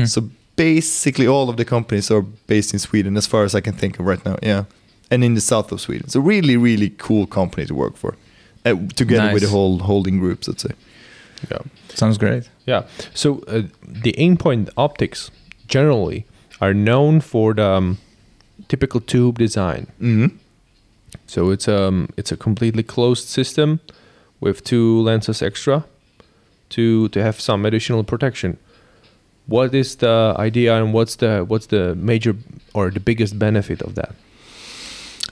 So basically, all of the companies are based in Sweden, as far as I can think of right now. Yeah, and in the south of Sweden. So really, really cool company to work for, uh, together with the whole holding group, let's say. Yeah. sounds great Yeah. So uh, the Aimpoint optics generally are known for the um, typical tube design. hmm So it's um it's a completely closed system with two lenses extra to to have some additional protection. What is the idea and what's the what's the major or the biggest benefit of that?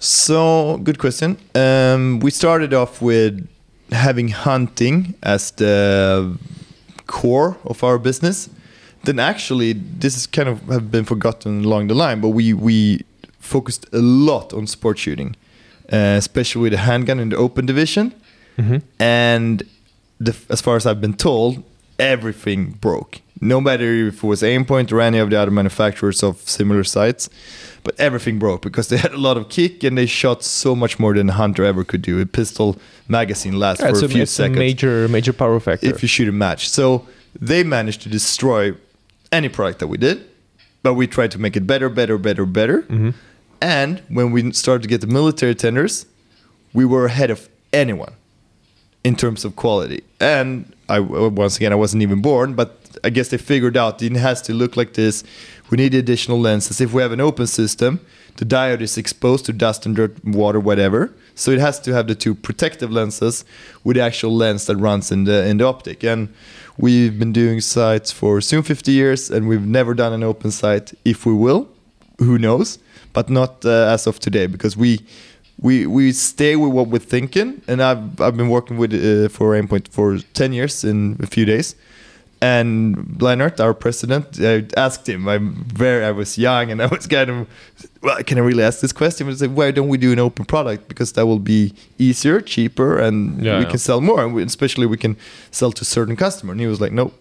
So, good question. Um, we started off with having hunting as the core of our business. Then, actually, this is kind of have been forgotten along the line, but we we focused a lot on sport shooting, uh, especially with the handgun in the open division. And the, as far as I've been told, everything broke. No matter if it was Aimpoint or any of the other manufacturers of similar sights but everything broke because they had a lot of kick and they shot so much more than a hunter ever could do. A pistol magazine lasts Yeah, for it's a few it's seconds major major power factor. if you shoot a match. So they managed to destroy any product that we did, but we tried to make it better, better, better, better. Mm-hmm. And when we started to get the military tenders, we were ahead of anyone in terms of quality. And I once again I wasn't even born, but I guess they figured out it has to look like this. We need additional lenses. If we have an open system, the diode is exposed to dust and dirt, water, whatever. So it has to have the two protective lenses with the actual lens that runs in the in the optic. And we've been doing sights for soon 50 years, and we've never done an open sight. If we will, who knows? But not uh, as of today because we we we stay with what we're thinking. And I've I've been working with uh, for Aimpoint for 10 years in a few days. And Lennart, our president, I asked him. I'm very. I was young, and I was kind of. Well, can I really ask this question? I said, why don't we do an open product? Because that will be easier, cheaper, and Yeah, we yeah. can sell more, and we, especially we can sell to certain customer. And he was like, no,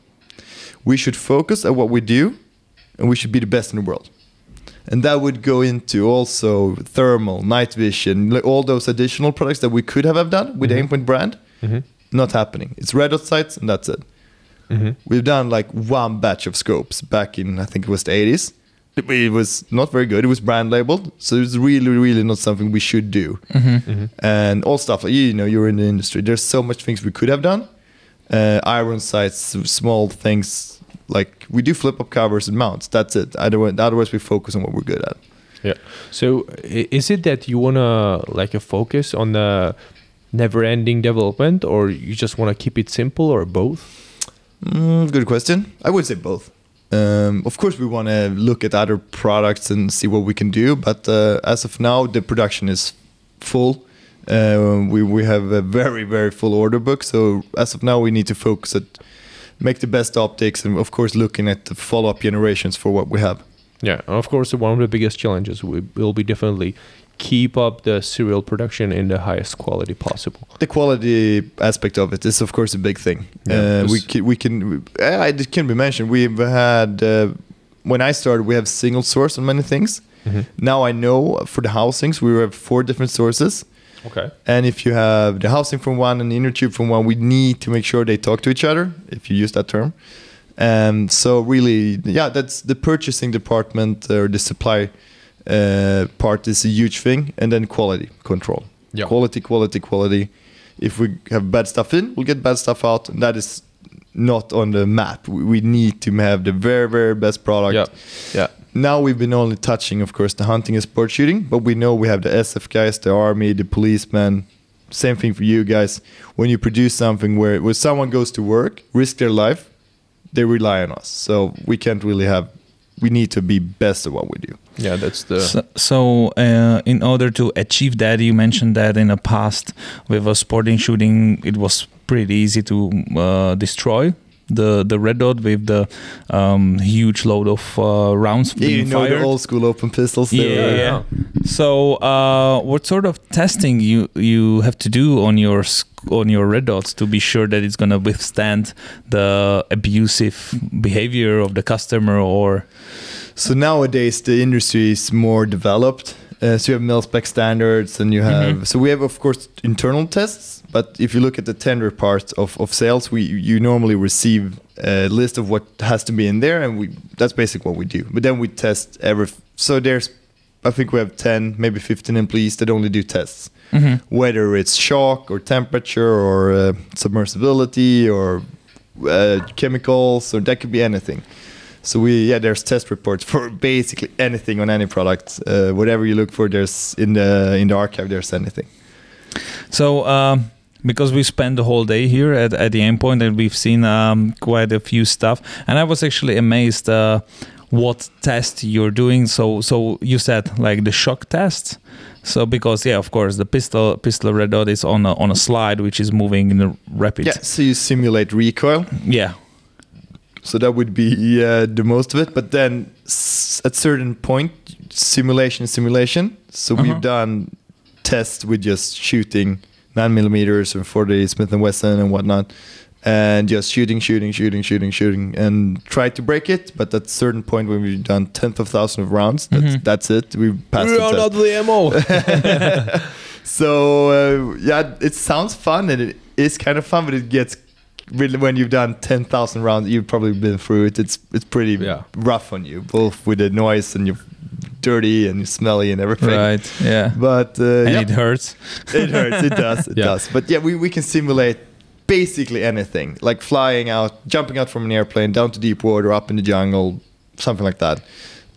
we should focus on what we do, and we should be the best in the world. And that would go into also thermal, night vision, all those additional products that we could have have done with the Aimpoint brand. Mhm. Not happening. It's red dot sights, and that's it. Mhm. We've done like one batch of scopes back in I think it was the 80s. It, was not very good. It was brand labeled, so it's really, really not something we should do. And all stuff like you know, you're in the industry. There's so much things we could have done. Uh, iron sights, small things like we do flip up covers and mounts. That's it. Otherwise, otherwise we focus on what we're good at. Yeah. So is it that you wanna like a focus on the never-ending development, or you just wanna keep it simple, or both? Mm, good question. I would say both. Um, of course, we want to look at other products and see what we can do, but uh, as of now, the production is full. Uh, we we have a very very full order book. So as of now, we need to focus at make the best optics and of course looking at the follow up generations for what we have. Yeah, of course, one of the biggest challenges will, will be definitely keep up the serial production in the highest quality possible. The quality aspect of it is of course a big thing. Yeah, uh, we can, we can uh, it can be mentioned. We've had uh, when I started, we have single source on many things. Mhm. Now I know for the housings we have four different sources. Okay. And if you have the housing from one and the inner tube from one, we need to make sure they talk to each other, if you use that term. Um, so really, yeah, that's the purchasing department or the supply uh, part is a huge thing, and then quality control. Yeah. Quality, quality, quality. If we have bad stuff in, we'll get bad stuff out, and that is not on the map. We, need to have the very, very best product. Yeah. Yeah. Now we've been only touching, of course, the hunting and sport shooting, but we know we have the SF guys, the army, the policemen. Same thing for you guys. When you produce something where, where someone goes to work, risk their life, they rely on us. So we can't really have. We need to be best at what we do. Yeah, that's the. So, so uh, in order to achieve that, you mentioned that in the past with a sporting shooting, it was pretty easy to uh, destroy the the red dot with the um, huge load of uh, rounds Yeah, you know fired. the old school open pistols. Yeah, were- yeah. So, uh, what sort of testing you you have to do on your on your red dots to be sure that it's gonna withstand the abusive behavior of the customer or So nowadays the industry is more developed. Uh, so you have mil spec standards, and you have. So we have, of course, internal tests. But if you look at the tender part of, of sales, we you normally receive a list of what has to be in there, and we that's basically what we do. But then we test every. So there's, I think we have ten, maybe fifteen employees that only do tests, whether it's shock or temperature or uh, submersibility or uh, chemicals or that could be anything. So we yeah, there's test reports for basically anything on any product. Uh, whatever you look for, there's in the in the archive. There's anything. So, um, because we spent the whole day here at, at the Aimpoint and we've seen um, quite a few stuff, and I was actually amazed uh, what test you're doing. So, so you said like the shock test. So because yeah, of course, the pistol pistol red dot is on a, on a slide which is moving in a rapid. Yeah. So you simulate recoil. Yeah. So that would be uh, the most of it. But then s- at certain point, simulation, simulation. So Uh-huh. we've done tests with just shooting nine millimeters and 40 Smith and Wesson and whatnot, and just shooting, shooting, shooting, shooting, shooting, and try to break it. But at a certain point, when we've done tenth of thousand of rounds, that's, Mhm. that's it. We've passed We are test. not the MO. So uh, yeah, it sounds fun and it is kind of fun, but it gets really when you've done ten thousand rounds, you've probably been through it. It's it's pretty Yeah. rough on you, both with the noise and you dirty and smelly and everything. Right. Yeah. But uh, and yeah, it hurts. it hurts. It does. It Yeah. does. But yeah, we, we can simulate basically anything, like flying out, jumping out from an airplane, down to deep water, up in the jungle, something like that.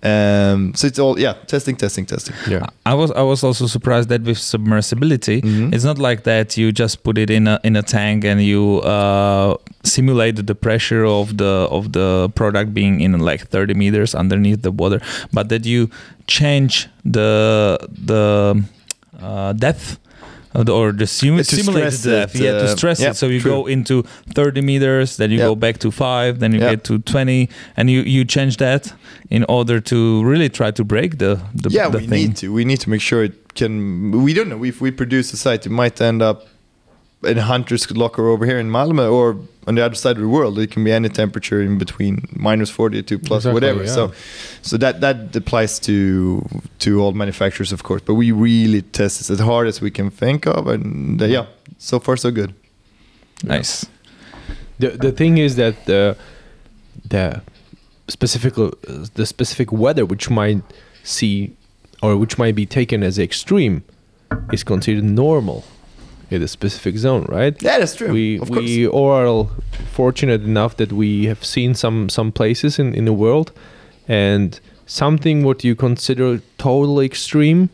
Um, so it's all yeah, testing, testing, testing. Yeah. I was I was also surprised that with submersibility, Mhm. it's not like that you just put it in a in a tank and you uh, simulate the pressure of the of the product being in like 30 meters underneath the water, but that you change the the uh, depth. Uh, Or the simu- Uh, to simulated stress depth, it, yeah, to uh, stress it. So you true. go into 30 meters, then you go back to five, then you get to 20, and you you change that in order to really try to break the the, yeah, the we thing. need to. We need to make sure it can. We don't know if we produce a sight, it might end up in a hunter's locker over here in Malmö or on the other side of the world. It can be any temperature in between minus forty to plus Exactly, whatever. yeah. So, so that that applies to to all manufacturers, of course. But we really test this as hard as we can think of, and uh, yeah, so far so good. Nice. The the thing is that the the specific uh, the specific weather which might see or which might be taken as extreme is considered normal in a specific zone, right? Yeah, that's true. We of we course. all are fortunate enough that we have seen some some places in in the world, and something what you consider totally extreme,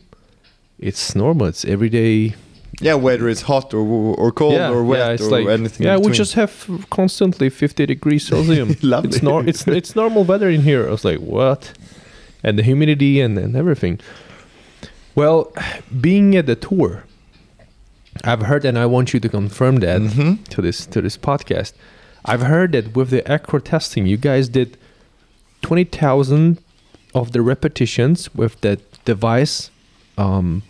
it's normal. It's everyday Yeah, whether it's hot or or cold or wet it's or like anything. yeah, we just have constantly 50 degrees Celsius. It's nor it's it's normal weather in here. I was like, what? And the humidity and, and everything. Well, being at the tour, I've heard, and I want you to confirm that Mhm. to this to this podcast. I've heard that with the acro testing, you guys did twenty thousand of the repetitions with that device, um,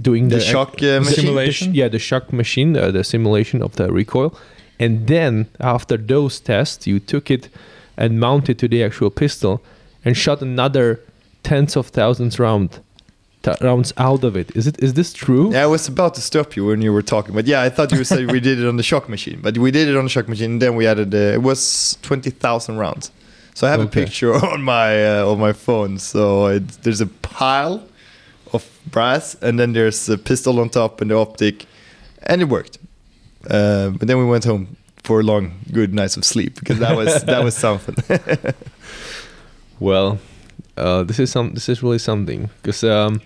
doing The the, shock, uh, the- machine? the- Simulation? yeah, the shock machine, uh, the simulation of the recoil, and then after those tests, you took it and mounted to the actual pistol and shot another tens of thousands round rounds out of it. Is it is this true? Yeah, I was about to stop you when you were talking, but yeah, I thought you were saying we did it on the shock machine, but we did it on the shock machine. And then we added uh, it was twenty thousand rounds. So I have Okay. a picture on my uh, on my phone. So it, there's a pile of brass, and then there's a pistol on top and the optic, and it worked. Uh, but then we went home for a long, good nights of sleep because that was that was something. Well, uh, this is some. This is really something because um,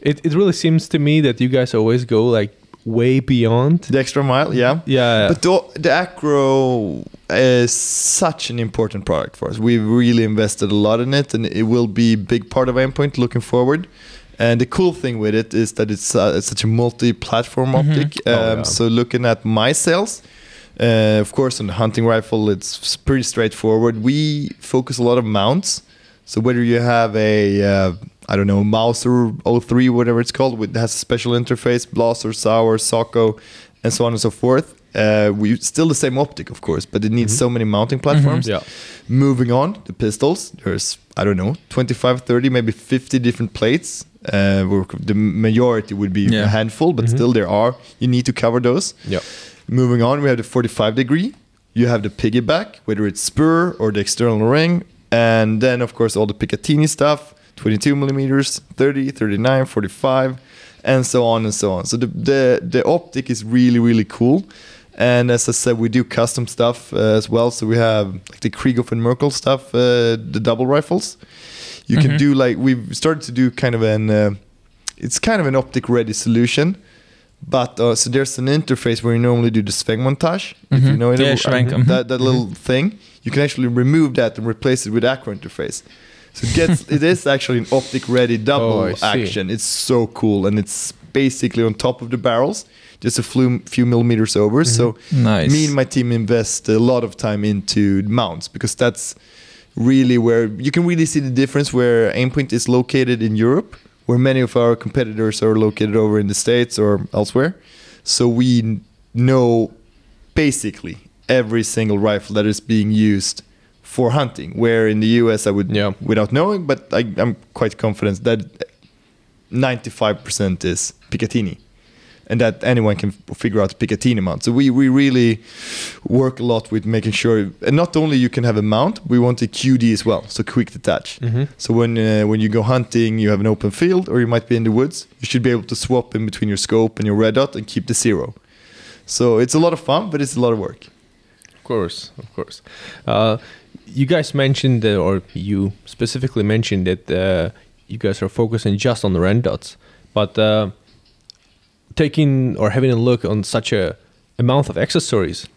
it it really seems to me that you guys always go like way beyond. the extra mile, yeah. Yeah, But the, the Acro is such an important product for us. We've really invested a lot in it, and it will be a big part of Aimpoint looking forward. And the cool thing with it is that it's, uh, it's such a multi-platform optic. Um, Oh, yeah. So looking at my sales, uh, of course, on the hunting rifle, it's pretty straightforward. We focus a lot of mounts. So whether you have a uh, I don't know Mauser 03, whatever it's called, with has a special interface, Blaser, Sauer, Sako, and so on and so forth. Uh, we still the same optic, of course, but it needs so many mounting platforms. Yeah. Moving on, the pistols. There's I don't know 25, 30, maybe 50 different plates. Uh, where the majority would be Yeah. a handful, but still there are. You need to cover those. yeah. Moving on, we have the 45 degree. You have the piggyback, whether it's spur or the external ring. And then, of course, all the Picatinny stuff 22 millimeters, 30, 39, 45, and so on and so on. So the, the, the optic is really, really cool. And as I said, we do custom stuff uh, as well. So we have like the Krieghoff and Merkel stuff, uh, the double rifles. You can do like, we've started to do kind of an, uh, it's kind of an optic ready solution. But uh, so there's an interface where you normally do the Sveng montage. If you Mhm. know it, Yeah, mhm. that that little thing, you can actually remove that and replace it with Acro interface. So it gets it is actually an optic ready double Oh, action. It's so cool, and it's basically on top of the barrels, just a few few millimeters over. So Nice. me and my team invest a lot of time into mounts because that's really where you can really see the difference where Aimpoint is located in Europe, where many of our competitors are located over in the States or elsewhere. So we know basically every single rifle that is being used for hunting. Where in the US, I would, Yeah. without knowing, but I, I'm quite confident that 95% is Picatinny. And that anyone can figure out Picatinny mount. So we, we really work a lot with making sure, and not only you can have a mount, we want a QD as well, so quick detach. Mm-hmm. So when uh, when you go hunting, you have an open field, or you might be in the woods. You should be able to swap in between your scope and your red dot and keep the zero. So it's a lot of fun, but it's a lot of work. Of course, of course. Uh, you guys mentioned, uh, or you specifically mentioned that uh, you guys are focusing just on the red dots, but uh, taking or having a look on such a amount of accessories,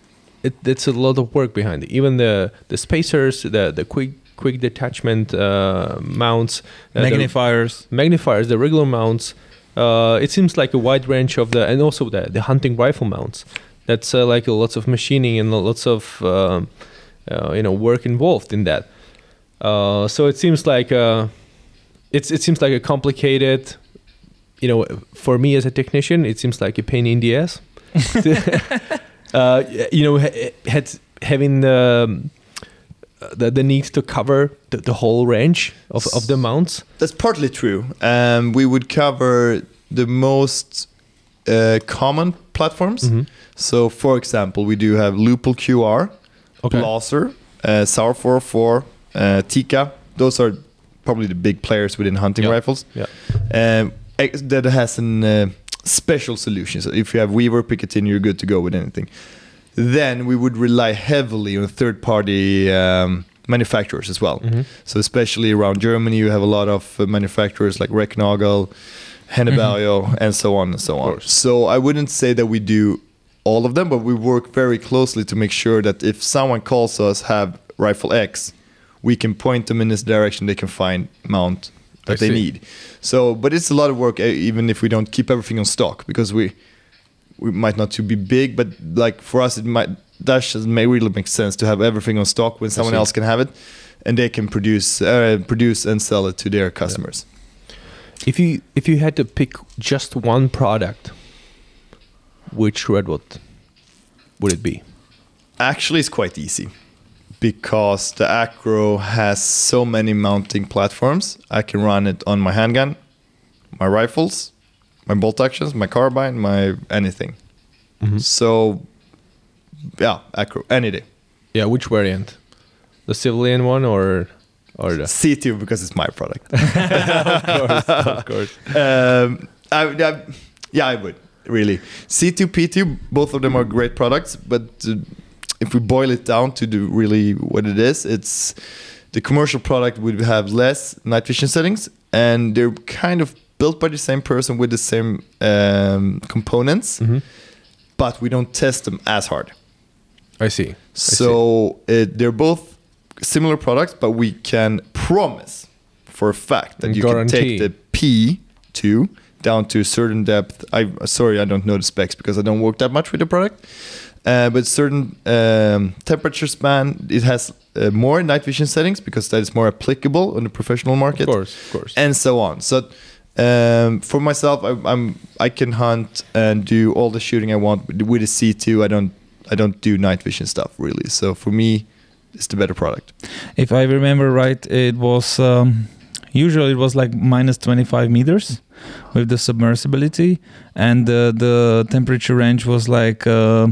it, it's a lot of work behind it. Even the the spacers, the the quick quick detachment uh, mounts, uh, the Magnifiers. magnifiers, the regular mounts. Uh, it seems like a wide range of the, and also the, the hunting rifle mounts. That's uh, like lots of machining and lots of um, uh, you know work involved in that. Uh, so it seems like uh, it's it seems like a complicated. You know, for me as a technician, it seems like a pain in the ass. uh, you know, ha- had having the, the the need to cover the, the whole range of, of the mounts. That's partly true. Um, we would cover the most uh, common platforms. Mhm. So, for example, we do have Leupold QR, Okay. Blaser, uh, Sauer 404, uh, Tikka. Those are probably the big players within hunting Yeah. rifles. Yeah. Um, ex- that has an uh, special solution. So if you have Weaver, Picatinny, you're good to go with anything. Then we would rely heavily on third-party um, manufacturers as well. Mhm. So especially around Germany, you have a lot of uh, manufacturers like Recknagel, Hennebalio, and so on and so on. So I wouldn't say that we do all of them, but we work very closely to make sure that if someone calls us have rifle X, we can point them in this direction. They can find mount that they need. So, but it's a lot of work, eh, even if we don't keep everything on stock, because we we might not to be big, but like for us, it might that just may really make sense to have everything on stock when someone else can have it, and they can produce uh, produce and sell it to their customers. If you if you had to pick just one product, which red dot would it be? Actually, it's quite easy because the Acro has so many mounting platforms. I can run it on my handgun, my rifles, my bolt actions, my carbine, my anything. So, yeah, Acro any day. Yeah, which variant? The civilian one or or the C2 because it's my product. of course, of course. um, I, I, yeah, I would really. C2, P2, both of them are great products, but uh, if we boil it down to the really what it is, it's the commercial product would have less night vision settings, and they're kind of built by the same person with the same um, components, Mhm. but we don't test them as hard. I see. I see. So it, they're both similar products, but we can promise for a fact that And you guarantee. can take the P2 down to a certain depth. I sorry, I don't know the specs because I don't work that much with the product. Uh, but certain um, temperature span, it has uh, more night vision settings because that is more applicable on the professional market of course, of course. and so on. So um, for myself, I, I'm I can hunt and do all the shooting I want with with a C2. I don't I don't do night vision stuff really. So for me, it's the better product. If I remember right, it was um, usually it was like minus 25 meters with the submersibility, and uh, the temperature range was like uh,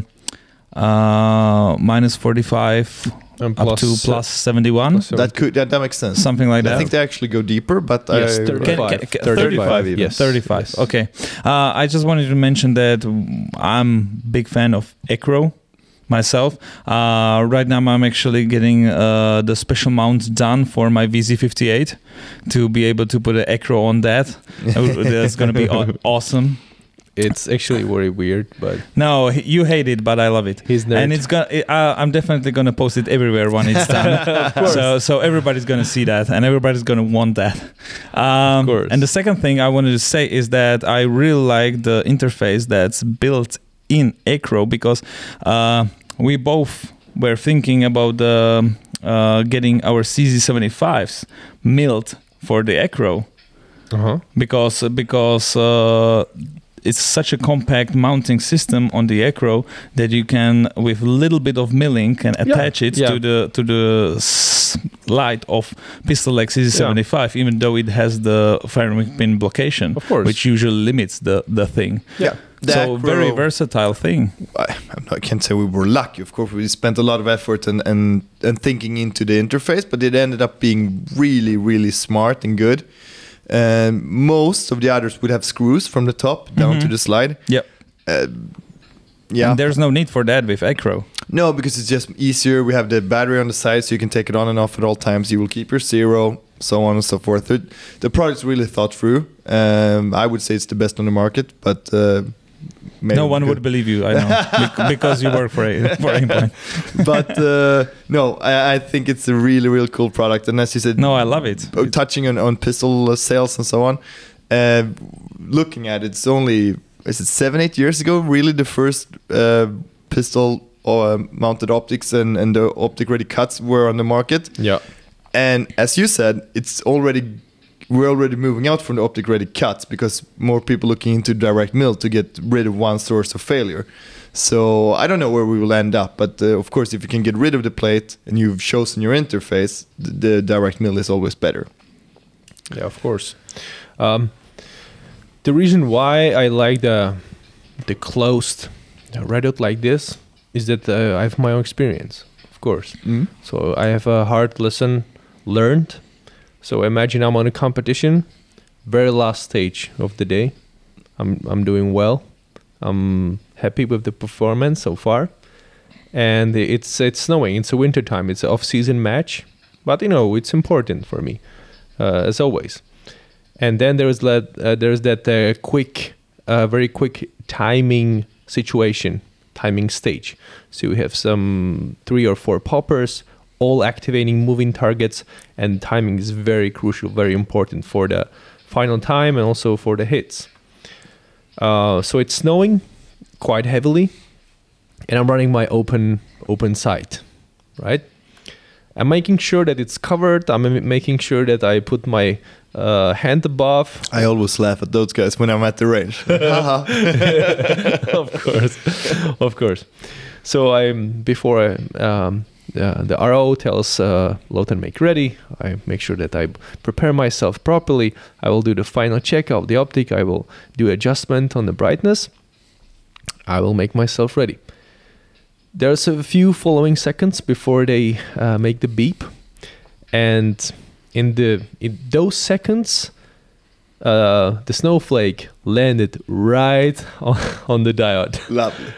uh, minus 45 And up to plus, uh, plus 71, plus that could that, that makes sense. something like that. I think they actually go deeper, but Yes, I, 35. Can- can- 35, even. yes. 35. yes. Okay. Uh, I just wanted to mention that I'm big fan of Acro myself. Uh, right now, I'm actually getting uh, the special mount done for my VZ58 to be able to put an Acro on that. That's going to be awesome. It's actually very weird, but No, you hate it, but I love it. he's nerd. And it's gonna. It, uh, I'm definitely gonna post it everywhere when it's done. so so everybody's gonna see that, and everybody's gonna want that. Um, course. And the second thing I wanted to say is that I really like the interface that's built in Acro because uh, we both were thinking about uh, getting our CZ75s milled for the Acro uh-huh. because because uh, it's such a compact mounting system on the Acro that you can with a little bit of milling can attach it yeah. to the to the light of Pistol X CZ75, even though it has the firing pin blockation, Of course. which usually limits the the thing. Yeah. The so very versatile thing. I, I can't say we were lucky. Of course, we spent a lot of effort and, and, and thinking into the interface, but it ended up being really, really smart and good. And most of the others would have screws from the top down to the slide. Yep. Uh, yeah. And there's no need for that with Acro. No, because it's just easier. We have the battery on the side, so you can take it on and off at all times. You will keep your zero, so on and so forth. It, the product's really thought through. Um, I would say it's the best on the market, but uh, no one we would believe you, I know, because you work for a, for Aimpoint. but uh, no, I, I think it's a really, really cool product. And as you said, No, I love it. oh, touching on, on pistol uh, sales and so on, uh, looking at it, it's only is it seven, eight years ago? Really, the first uh, pistol uh, mounted optics and, and the optic ready cuts were on the market. Yeah. And as you said, it's already we're already moving out from the optic ready cuts because more people looking into direct mill to get rid of one source of failure. So I don't know where we will end up, but uh, of course, if you can get rid of the plate and you've chosen your interface, the, the direct mill is always better. Yeah, of course. Um, the reason why I like the the closed red dot like this is that uh, I have my own experience, of course. So I have a hard lesson learned. So imagine I'm on a competition, very last stage of the day. I'm I'm doing well. I'm happy with the performance so far. And it's it's snowing. It's a winter time. It's an off-season match, but you know it's important for me, uh, as always. And then there's that uh, there's that uh, quick, uh, very quick timing situation, timing stage. So you have some three or four poppers, all activating moving targets, and timing is very crucial, very important for the final time and also for the hits. Uh, so it's snowing quite heavily, and I'm running my open open sight, right? I'm making sure that it's covered. I'm making sure that I put my uh, hand above. I always laugh at those guys when I'm at the range. Of course, of course. So I'm before I, um, uh, the RO tells uh, load and make ready. I make sure that I prepare myself properly. I will do the final check of the optic. I will do adjustment on the brightness. I will make myself ready. There's a few following seconds before they uh, make the beep, and in the in those seconds, uh, the snowflake landed right on, on the diode, Lovely.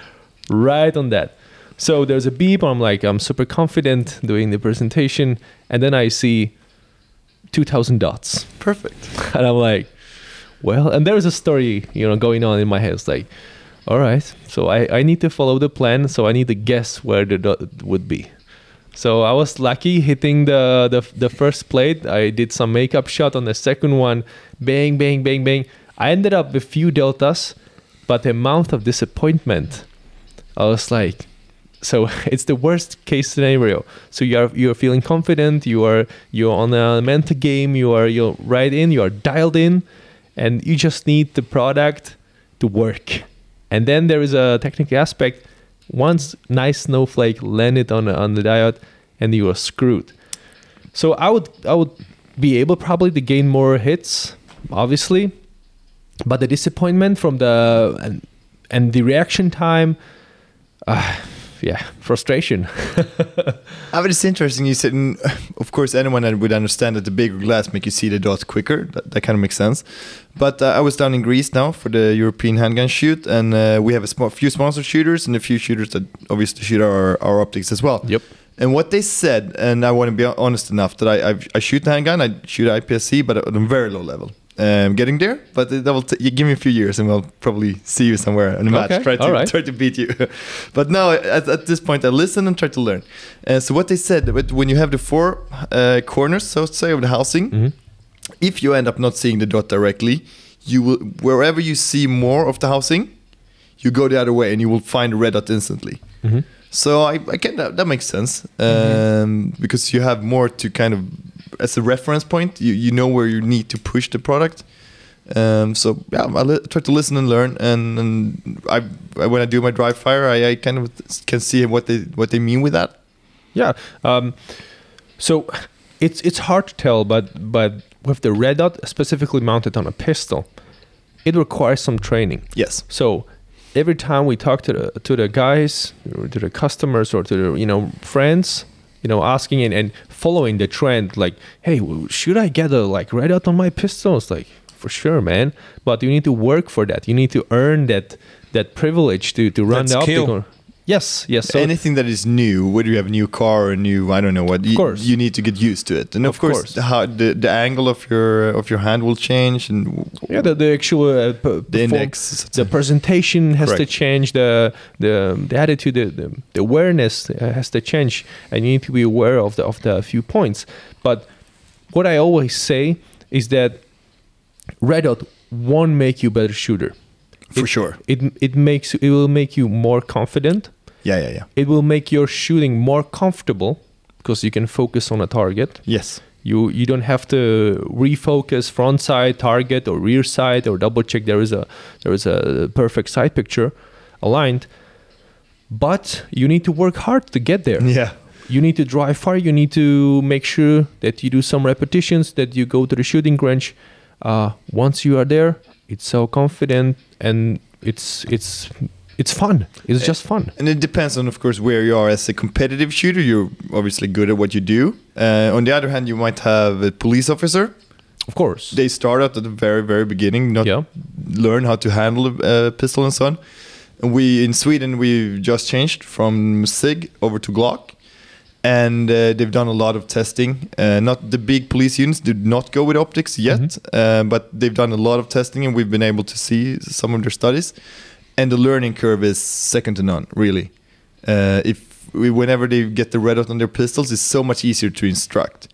right on that. So there's a beep. I'm like, I'm super confident doing the presentation, and then I see 2,000 dots, Perfect. and I'm like, well, and there's a story, you know, going on in my head. It's like, all right, so I, I need to follow the plan, so I need to guess where the dot would be. So I was lucky hitting the, the the first plate. I did some makeup shot on the second one, bang, bang, bang, bang. I ended up with few deltas, but the amount of disappointment, I was like, so it's the worst case scenario. So you're you're feeling confident. You are you're on a mental game. You are you're right in. You are dialed in, and you just need the product to work. And then there is a technical aspect. Once nice snowflake landed on on the diode, and you are screwed. So I would I would be able probably to gain more hits, obviously, but the disappointment from the and, and the reaction time, uh, yeah, frustration. Ah, but it's interesting. You said, of course, anyone would understand that the bigger glass make you see the dots quicker. That, that kind of makes sense. But uh, I was down in Greece now for the European handgun shoot, and uh, we have a sm- few sponsored shooters and a few shooters that obviously shoot our, our optics as well. Yep. And what they said, and I want to be honest enough that I, I, I shoot the handgun, I shoot IPSC, but at a very low level. Um, getting there, but that will t- you give me a few years, and we'll probably see you somewhere in a match. Okay, Try to right. try to beat you. but now at, at this point, I listen and try to learn. Uh, so what they said, when you have the four uh, corners, so to say, of the housing, Mhm. if you end up not seeing the dot directly, you will wherever you see more of the housing, you go the other way, and you will find the red dot instantly. Mhm. So I, I get that. That makes sense um, because you have more to kind of as a reference point. You you know where you need to push the product. Um, so yeah, I li- try to listen and learn, and, and I, I when I do my dry fire, I, I kind of can see what they what they mean with that. Yeah. Um, so it's it's hard to tell, but but with the red dot specifically mounted on a pistol, it requires some training. Yes. So every time we talk to the to the guys, or to the customers, or to the you know friends, you know, asking and, and following the trend, like, hey, should I get a like red dot on my pistols like for sure, man. But you need to work for that. You need to earn that that privilege to to run the optical. Yes, yes. So Anything that is new, whether you have a new car or a new, I don't know what, you, course. you need to get used to it. And of, Of course, course. how the, the angle of your of your hand will change, and yeah, the, the actual uh, the index. the presentation has to change the the, the attitude the, the, the awareness uh, has to change and you need to be aware of the of the few points but what i always say is that red dot won't make you a better shooter for it- sure. it it makes it will make you more confident Yeah, yeah, yeah. it will make your shooting more comfortable because you can focus on a target Yes. you you don't have to refocus front sight target or rear sight or double check there is a there is a perfect sight picture aligned but you need to work hard to get there Yeah. you need to drive far you need to make sure that you do some repetitions that you go to the shooting range uh, once you are there it's so confident and it's it's it's fun it's just fun And it depends on, of course, where you are. As a competitive shooter, you're obviously good at what you do. Uh, on the other hand, you might have a police officer. of course They start out at the very, very beginning, not yeah learn how to handle a uh, pistol and so on. And we in Sweden we've just changed from Sig over to Glock, and uh, they've done a lot of testing. Uh, not the big police units did not go with optics yet, uh, but they've done a lot of testing, and we've been able to see some of their studies. And the learning curve is second to none, really. Uh, if we, whenever they get the red dot on their pistols, it's so much easier to instruct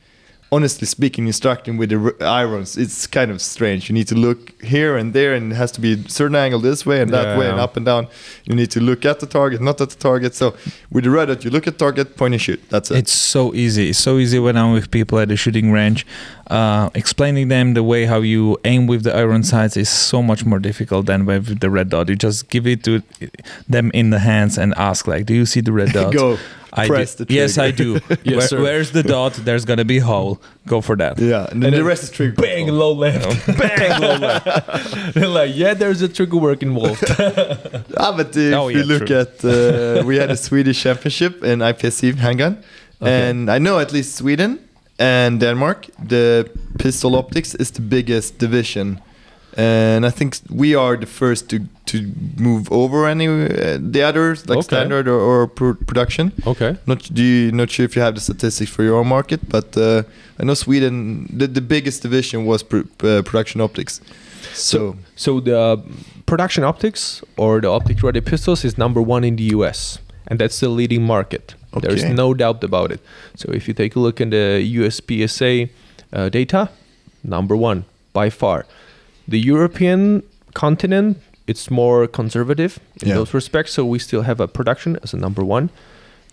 honestly speaking, instructing with the irons, it's kind of strange. You need to look here and there, and it has to be a certain angle this way and that way, and up and down. You need to look at the target, not at the target. So with the red dot, you look at target, point and shoot. That's it. It's so easy. It's so easy when I'm with people at the shooting range. Uh, explaining them the way how you aim with the iron sights is so much more difficult than with the red dot. You just give it to them in the hands and ask, like, "Do you see the red dot?" Go. I press do. the Yes, I do. Yes, Where- where's the dot? There's gonna be a hole. Go for that. Yeah, and then the rest is trigger. bang control. low left bang low left they're like yeah there's a trigger work involved Ah, but if Oh, you yeah, look true. at, uh, we had a Swedish championship in IPSC handgun, Okay. and I know at least Sweden and Denmark, the pistol optics is the biggest division, and I think we are the first to to move over any uh, the others like Okay. standard or, or pro- production. okay Not do you, not sure if you have the statistics for your own market, but uh, I know Sweden the, the biggest division was pr- uh, production optics. So, so the production optics or the optic ready pistols is number one in the us and that's the leading market Okay. there's no doubt about it so if you take a look in the uspsa uh, data number one by far the european continent it's more conservative in Yeah. those respects so we still have a production as a number one.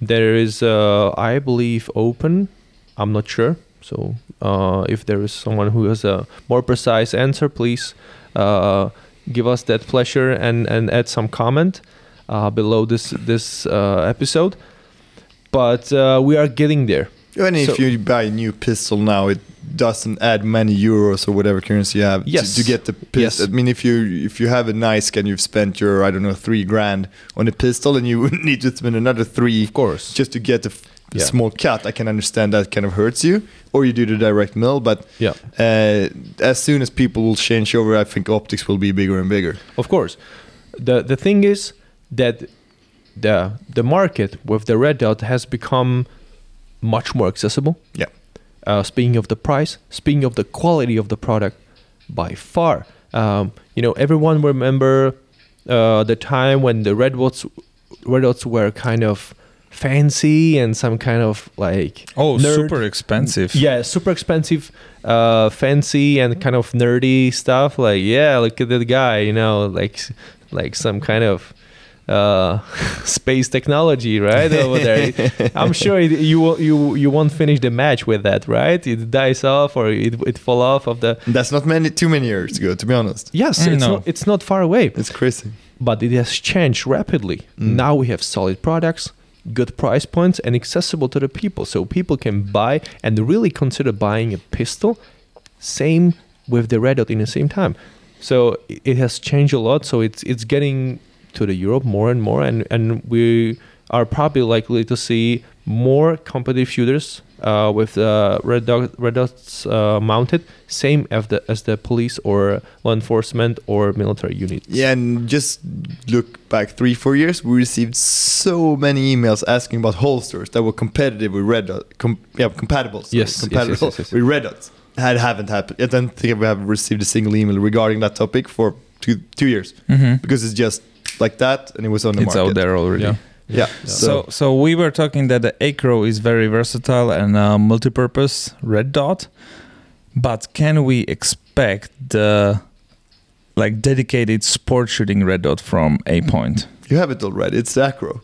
There is uh, i believe open i'm not sure so uh, if there is someone who has a more precise answer please uh, give us that pleasure and, and add some comment uh, below this this uh, episode. But uh, we are getting there. And if So- you buy a new pistol now, it doesn't add many euros or whatever currency you have to- Yes. to, get the pistol. Yes. I mean, if you if you have a nice gun, you've spent your I don't know three grand on a pistol, and you would need to spend another three of course just to get a f- Yeah. small cut. I can understand that kind of hurts you, or you do the direct mill. But yeah uh, as soon as people will change over, I think optics will be bigger and bigger. Of course. The the thing is that the the market with the red dot has become much more accessible. Yeah. Uh, speaking of the price, speaking of the quality of the product, by far, um, you know, everyone remember uh, the time when the red dots red dots were kind of fancy and some kind of like Oh, nerd- super expensive. yeah, super expensive, uh, fancy and kind of nerdy stuff. Like, yeah, look at that guy, you know, like like some kind of uh, space technology, right over there. I'm sure it, you will, you you won't finish the match with that, right? It dies off or it it fall off of the. That's not many too many years ago, to be honest. Yes, Mm, it's no. not it's not far away It's crazy. but it has changed rapidly. Mm. Now we have solid products, good price points and accessible to the people, so people can buy and really consider buying a pistol. Same with the red dot in the same time. So it has changed a lot. So it's it's getting to the Europe more and more, and and we are probably likely to see more competitive shooters uh, with uh, red dot red dots uh, mounted, same as the as the police or law enforcement or military units. Yeah, and just look back three, four years, we received so many emails asking about holsters that were competitive with Red Dot, com- yeah, compatible. sorry, Yes, yes, yes, compatible yes, yes. with Red Dots. That haven't happened. I don't think we have received a single email regarding that topic for two two years Mhm. because it's just like that, and it was on the It's market. out there already. Yeah. Yeah. So, so we were talking that the Acro is very versatile and uh, multi-purpose red dot, but can we expect the like dedicated sport shooting red dot from Aimpoint? you have it already. It's the Acro.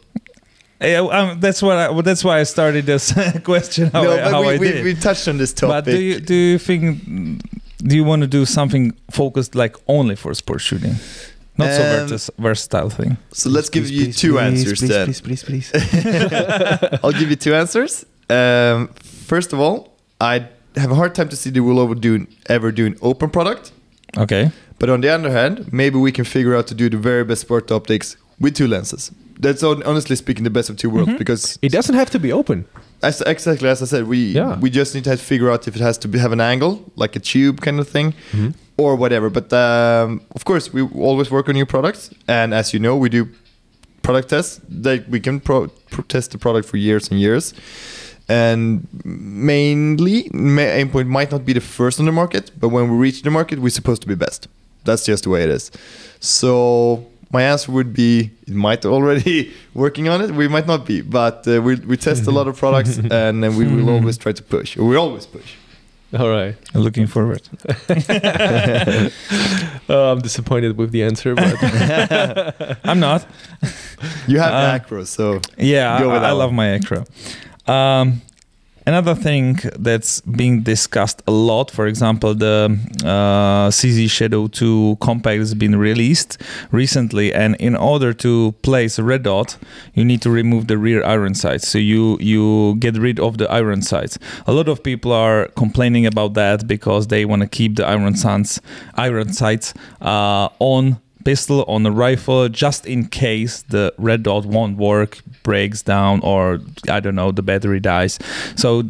Yeah, um, that's what. I, well, that's why I started this question. How, no, I, but how we, I we, we touched on this topic. but do you do you think do you want to do something focused like only for sport shooting, not so Um, vertis- versatile thing? so let's give you two answers then. Please, please, please. I'll give you two answers. Um, first of all, I have a hard time to see the we'll ever do ever do an open product. Okay. But on the other hand, maybe we can figure out to do the very best sport optics with two lenses. That's honestly speaking the best of two worlds because It doesn't have to be open. As, exactly as I said, we Yeah. we just need to figure out if it has to be, have an angle like a tube kind of thing Mm-hmm. or whatever. But um, of course, we always work on new products, and as you know, we do product tests. That we can pro- pro- test the product for years and years. And mainly, ma- Aimpoint might not be the first on the market, but when we reach the market, we're supposed to be best. That's just the way it is. So my answer would be it might already working on it. We might not be, but uh, we we test a lot of products, and then we will always try to push. We always push. All right. Looking forward. Uh, I'm disappointed with the answer, but I'm not. You have Uh, macro, so Yeah, Go I, with I that love one. my acro. Um, another thing that's being discussed a lot, for example, the uh, CZ Shadow 2 compact has been released recently, and in order to place a red dot, you need to remove the rear iron sights. So you you get rid of the iron sights. A lot of people are complaining about that because they want to keep the iron sights iron sights uh, on pistol on a rifle just in case the red dot won't work breaks down or i don't know the battery dies so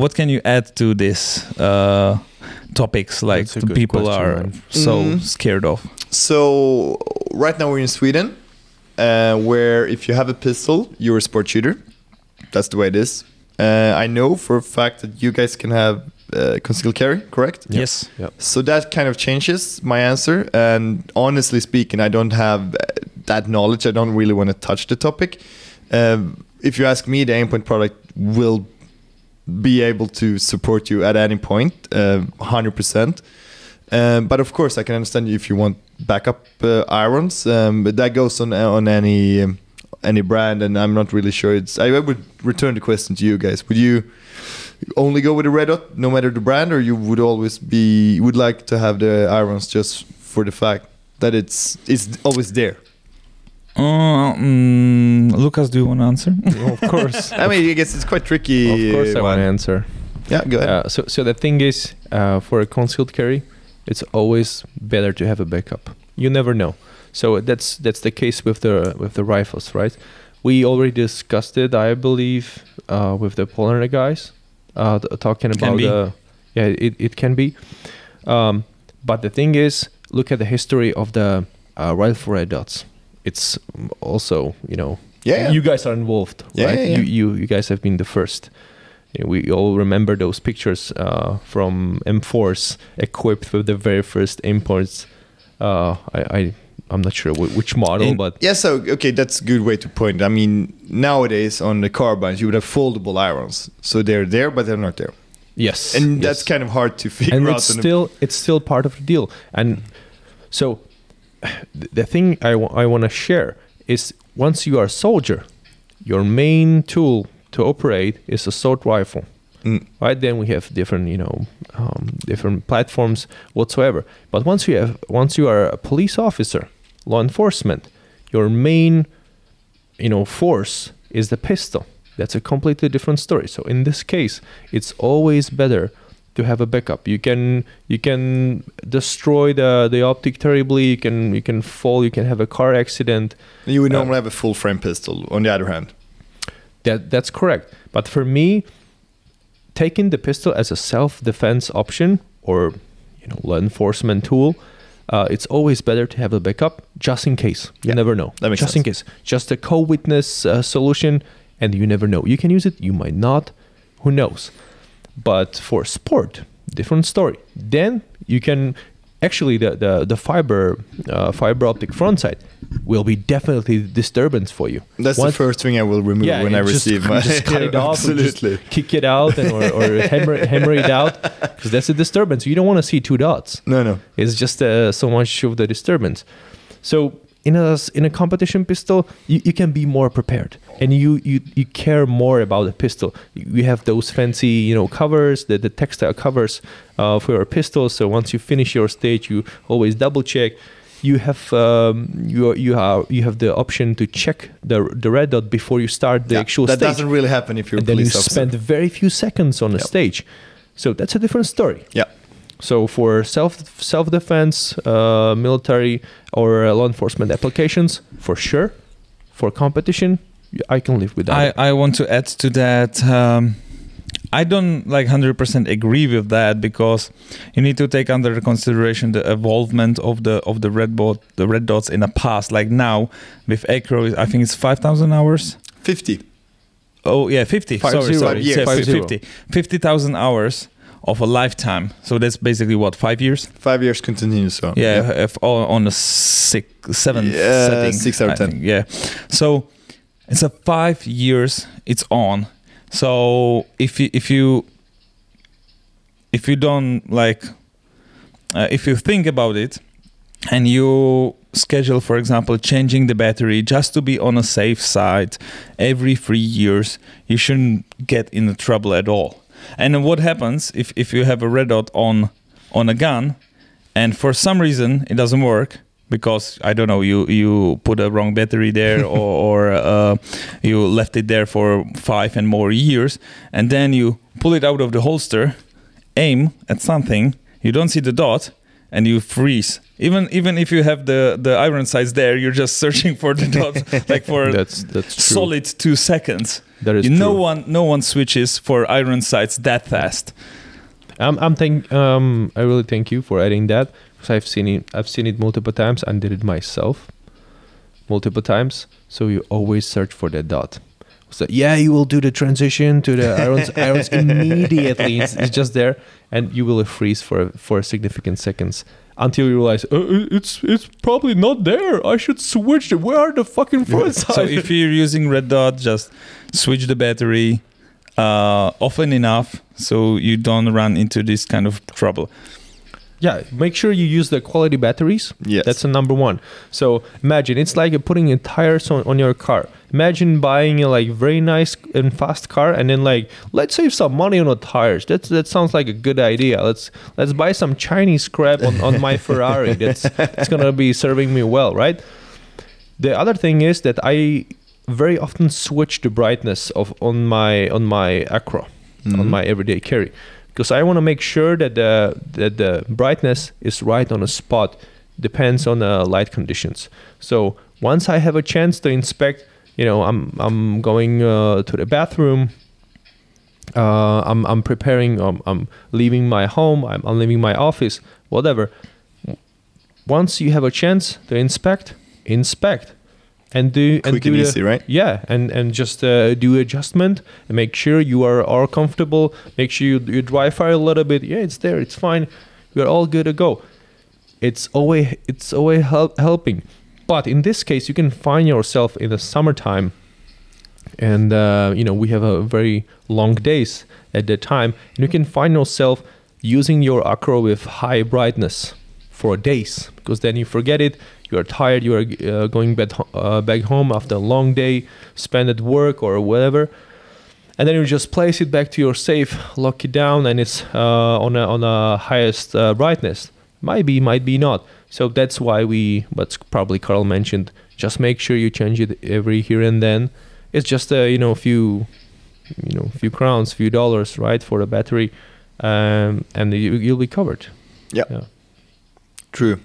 what can you add to this uh topics like the people question, are man. so Mm. scared of So right now we're in Sweden, uh, where if you have a pistol, you're a sport shooter. That's the way it is. Uh, I know for a fact that you guys can have uh, concealed carry, correct? yes Yep. So that kind of changes my answer. And honestly speaking, I don't have uh, that knowledge. I don't really want to touch the topic. Um, if you ask me, the Aimpoint product will be able to support you at any point, uh, 100%. Um, but of course, I can understand if you want backup uh, irons. Um, but that goes on on any um, any brand, and I'm not really sure. It's. I would return the question to you guys. Would you only go with the red dot, no matter the brand, or you would always be would like to have the irons just for the fact that it's it's always there? uh, mm, lucas do you want to answer of course. I mean, I guess it's quite tricky. of course, I want to answer. Yeah, go ahead. Uh, so, so the thing is, uh, for a concealed carry, it's always better to have a backup. You never know. So that's that's the case with the with the rifles, right? We already discussed it, I believe, uh, with the Polar guys, uh, talking about be. the yeah, it, it can be. Um, but the thing is, look at the history of the uh, rifle red dots. It's also you know Yeah, yeah. you guys are involved, Yeah, right? yeah, yeah. You, you you guys have been the first. Yeah, We all remember those pictures uh, from M4s equipped with the very first Aimpoints. Uh, I, I I'm not sure which model, but Yeah, so okay, that's a good way to point. I mean, nowadays on the carbines, you would have foldable irons, so they're there, but they're not there, yes, and yes. that's kind of hard to figure and out. it's on the- still it's still part of the deal. And so the thing I want to share is once you are a soldier, your main tool to operate is a assault rifle. Mm. Right then we have different you know um, different platforms whatsoever. But once you have once you are a police officer, law enforcement, your main you know force is the pistol. That's a completely different story. So in this case, it's always better to have a backup. You can you can destroy the the optic terribly. You can you can fall. You can have a car accident. You would Uh, normally have a full frame pistol. On the other hand, That that's correct. But for me, taking the pistol as a self-defense option or you know law enforcement tool, uh, it's always better to have a backup just in case. You Yeah, never know. that makes just in case. Just a co-witness uh, solution, and you never know. You can use it. You might not. Who knows? But for sport, different story. Then you can actually the the, the fiber uh, fiber optic front sight will be definitely disturbance for you. that's Once- the first thing I will remove when I just- receive my. just cut it off, Absolutely. kick it out, and, or, or hammer, hammer it out, because that's a disturbance. You don't want to see two dots. No, no. It's just uh, so much of the disturbance. So in a in a competition pistol, you, you can be more prepared, and you, you you care more about the pistol. You have those fancy you know covers, the, the textile covers uh, for your pistol. So once you finish your stage, you always double check. You have um, you you have you have the option to check the the red dot before you start the Yeah, actual that stage That doesn't really happen if you're and then you officer. spend very few seconds on the Yep. stage. So that's a different story. yeah. So for self self defense, uh, military or uh, law enforcement applications, for sure. For competition, I can live without. I. I want to add to that. Um, I don't like 100% agree with that because you need to take under consideration the evolvement of the of the red dot the red dots in the past. Like now with Acro, I think it's 5,000 hours. 50. Oh yeah, 50. Five sorry, zero. sorry. Five Yeah, years. Five 50. 50,000 hours of a lifetime. So that's basically what five years. Five years continuous. So Yeah, if all on a six, seventh Yeah, setting. six out of 10. think, Yeah. So it's a five years it's on. So if you if you if you don't like uh, if you think about it and you schedule for example changing the battery just to be on a safe side every 3 years you shouldn't get in trouble at all and then what happens if if you have a red dot on on a gun and for some reason it doesn't work because I don't know you you put a wrong battery there or, or uh, you left it there for five and more years and then you pull it out of the holster aim at something you don't see the dot and you freeze. Even even if you have the the iron sights there you're just searching for the dot like for that's that's solid two seconds That is you, no one no one switches for iron sights that fast I'm I'm thank um I really thank you for adding that because I've seen it I've seen it multiple times and did it myself multiple times. So you always search for that dot. So yeah, you will do the transition to the irons irons immediately. It's, it's just there, and you will freeze for for significant seconds until you realize uh, it's it's probably not there. I should switch it. Where are the fucking front so if you're using red dot just switch the battery uh, often enough so you don't run into this kind of trouble Yeah, make sure you use the quality batteries. Yes. That's the number one. So imagine it's like you're putting in tires on, on your car. Imagine buying a like very nice and fast car and then like let's save some money on the tires. That's that sounds like a good idea. Let's let's buy some Chinese crap on, on my Ferrari. That's that's gonna be serving me well, right? The other thing is that I very often switch the brightness of on my on my Acro, on mm-hmm. my everyday carry, because I want to make sure that the that the brightness is right on a spot. Depends on the light conditions. So once I have a chance to inspect, you know, I'm I'm going uh, to the bathroom. Uh, I'm I'm preparing. Um, I'm leaving my home. I'm, I'm leaving my office. Whatever. Once you have a chance to inspect, inspect, and do and do and the- easy, right? yeah, and and just uh, do adjustment and make sure you are are comfortable. Make sure you you dry fire a little bit. Yeah, it's there. It's fine. We're all good to go. It's always it's always help, helping. But in this case, you can find yourself in the summertime, and uh, you know we have a very long days at that time, and you can find yourself using your acro with high brightness for days because then you forget it. You are tired. You are uh, going back uh, back home after a long day spent at work or whatever, and then you just place it back to your safe, lock it down, and it's uh, on a on a highest uh, brightness. Might be, might be not. So that's why we, what probably Carl mentioned, just make sure you change it every here and then, it's just a you know few you know a few crowns, few dollars, right, for the battery, um, and you, you'll be covered. Yeah. Yeah. True.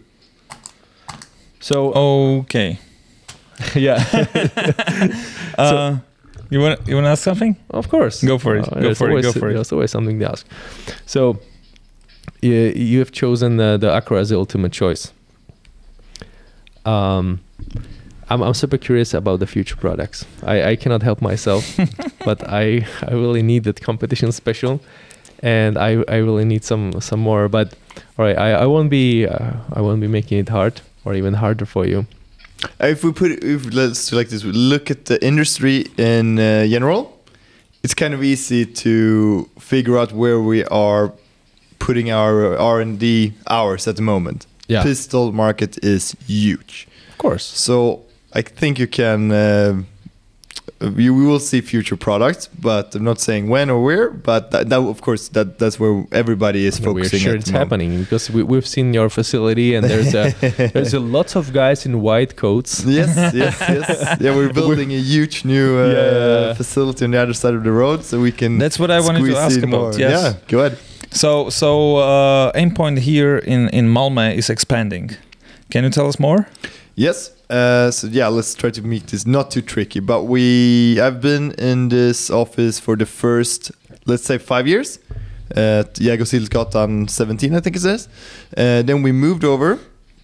So Okay. yeah, Uh, you want you want to ask something? of course, Go for it. Uh, Go there's for it. Go for it. There's always something to ask. So you you have chosen the the Acro as the ultimate choice. Um, I'm I'm super curious about the future products. I, I cannot help myself, but I I really need that competition special, and I I really need some some more. But all right, I I won't be uh, I won't be making it hard or even harder for you. If we put if let's do like this, we look at the industry in uh, general. It's kind of easy to figure out where we are putting our R and D hours at the moment. Yeah. Pistol market is huge, Of course. so I think you can. Uh, you we will see future products, but I'm not saying when or where. But that, that of course, that that's where everybody is Yeah, we're sure at it's the moment. happening because we, we've seen your facility and there's a there's a lots of guys in white coats. yes, yes, yes. Yeah, we're building a huge new uh, Yeah. facility on the other side of the road, so we can. That's what I wanted to ask about. more. Yes. Yeah, go ahead. So so uh, Aimpoint here in in Malmö is expanding. Can you tell us more? Yes. Uh, so yeah, let's try to make this not too tricky. But we, I've been in this office for the first, let's say, five years. At Jägershillgatan 17, I think it says. Uh, then we moved over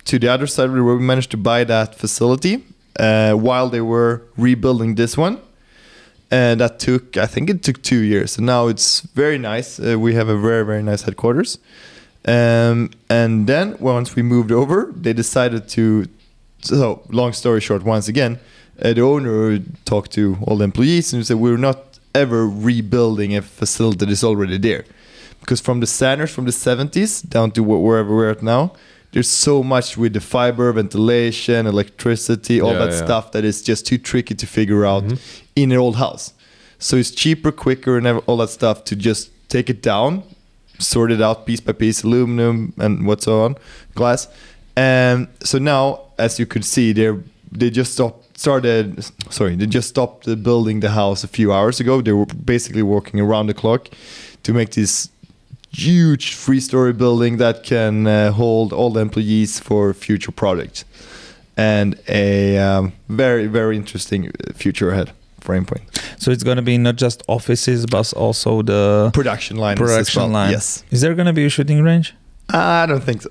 to the other side where. We managed to buy that facility uh, while they were rebuilding this one. And that took I think it took two years. And now it's very nice. Uh, we have a very very nice headquarters. Um, and then once we moved over, they decided to. So long story short, once again, uh, the owner talked to all the employees and said we're not ever rebuilding a facility that is already there, because from the standards from the 70s down to wherever we're at now. There's so much with the fiber, ventilation, electricity, all Yeah, that yeah. stuff that is just too tricky to figure out in an old house. So it's cheaper, quicker, and all that stuff to just take it down, sort it out piece by piece, aluminum and what so on, glass. And so now, as you could see, they they just stopped started. Sorry, they just stopped building the house a few hours ago. They were basically working around the clock to make this huge three-story building that can uh, hold all the employees for future projects, and a um, very very interesting uh, future ahead for point. So it's going to be not just offices, but also the Production line. production well. line. Yes. Is there going to be a shooting range? I don't think so.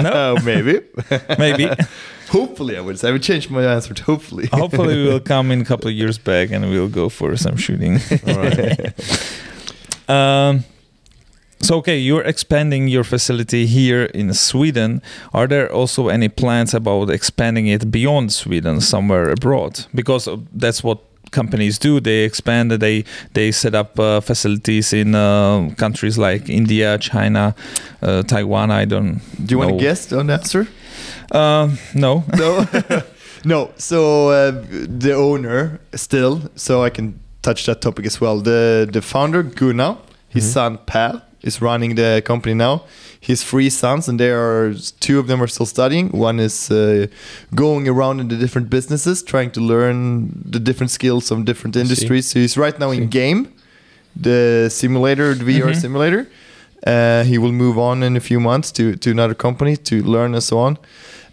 No? maybe. Maybe. hopefully, I would say. I would change my answer to hopefully. Hopefully, we will come in a couple of years back and we'll go for some shooting. um, so, okay, you're expanding your facility here in Sweden. Are there also any plans about expanding it beyond Sweden, somewhere abroad? Because uh, that's what companies do. They expand. They they set up uh, facilities in uh, countries like India, China, uh, Taiwan. I don't. Do you want to guess on the answer? Uh, no. No. no. So uh, the owner still. So I can touch that topic as well. The the founder Gunnar, his Mhm. son Pal is running the company now. His three sons, and there are two of them are still studying. One is uh, going around in the different businesses, trying to learn the different skills of different industries. So he's right now in game, the simulator, the VR Mhm. simulator. Uh, he will move on in a few months to, to another company to learn and so on.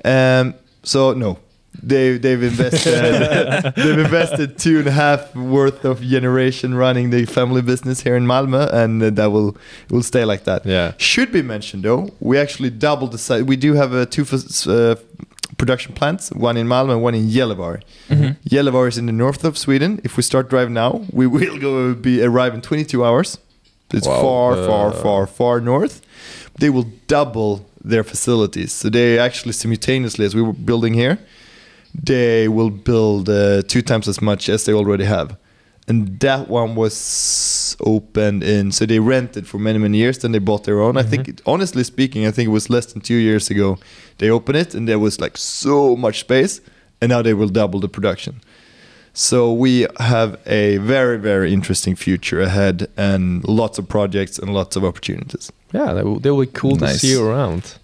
Um, so no, they they've invested they've invested two and a half worth of generation running the family business here in Malmö, and uh, that will will stay like that. Yeah. Should be mentioned though, we actually doubled the size. We do have uh, two uh, production plants, one in Malmö and one in Gällivare. Mhm. Gällivare is in the north of Sweden. If we start drive now, we will go be arrive in 22 hours. It's Wow. far, far, Uh. far, far north. They will double their facilities. So they actually simultaneously, as we were building here, they will build uh, two times as much as they already have. And that one was opened in, so they rented for many, many years. Then they bought their own. I think, it, honestly speaking, I think it was less than two years ago. They opened it, and there was like so much space, and now they will double the production. So we have a very, very interesting future ahead, and lots of projects and lots of opportunities. Yeah, that will, that will be cool to see you around.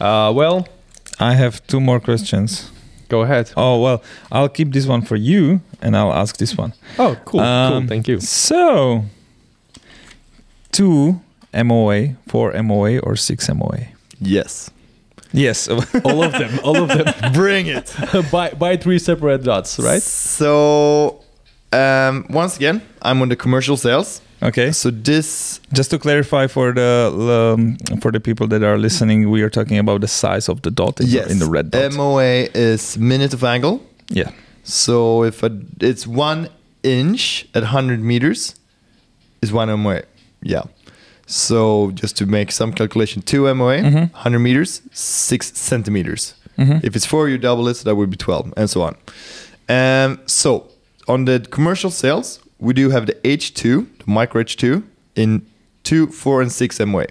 Uh, well, I have two more questions. Go ahead. Oh well, I'll keep this one for you, and I'll ask this one. Oh, cool. cool. Um, Thank you. So, two MOA, four MOA, or six MOA? Yes. Yes. All of them. All of them. Bring it. buy buy three separate dots, right? So, um, once again, I'm on the commercial sales. Okay. So this, Just to clarify for the um, for the people that are listening, we are talking about the size of the dot in, yes, the, in the red dot. MOA is minute of angle. yeah. So if a, it's one inch at 100 meters, is one MOA. Yeah. So just to make some calculation, two MOA, Mhm. 100 meters, six centimeters. Mhm. If it's four, you double it, so that would be 12, and so on. Um, so on the commercial sales, we do have the H2, the micro H2, in 2, 4, and 6 MOA.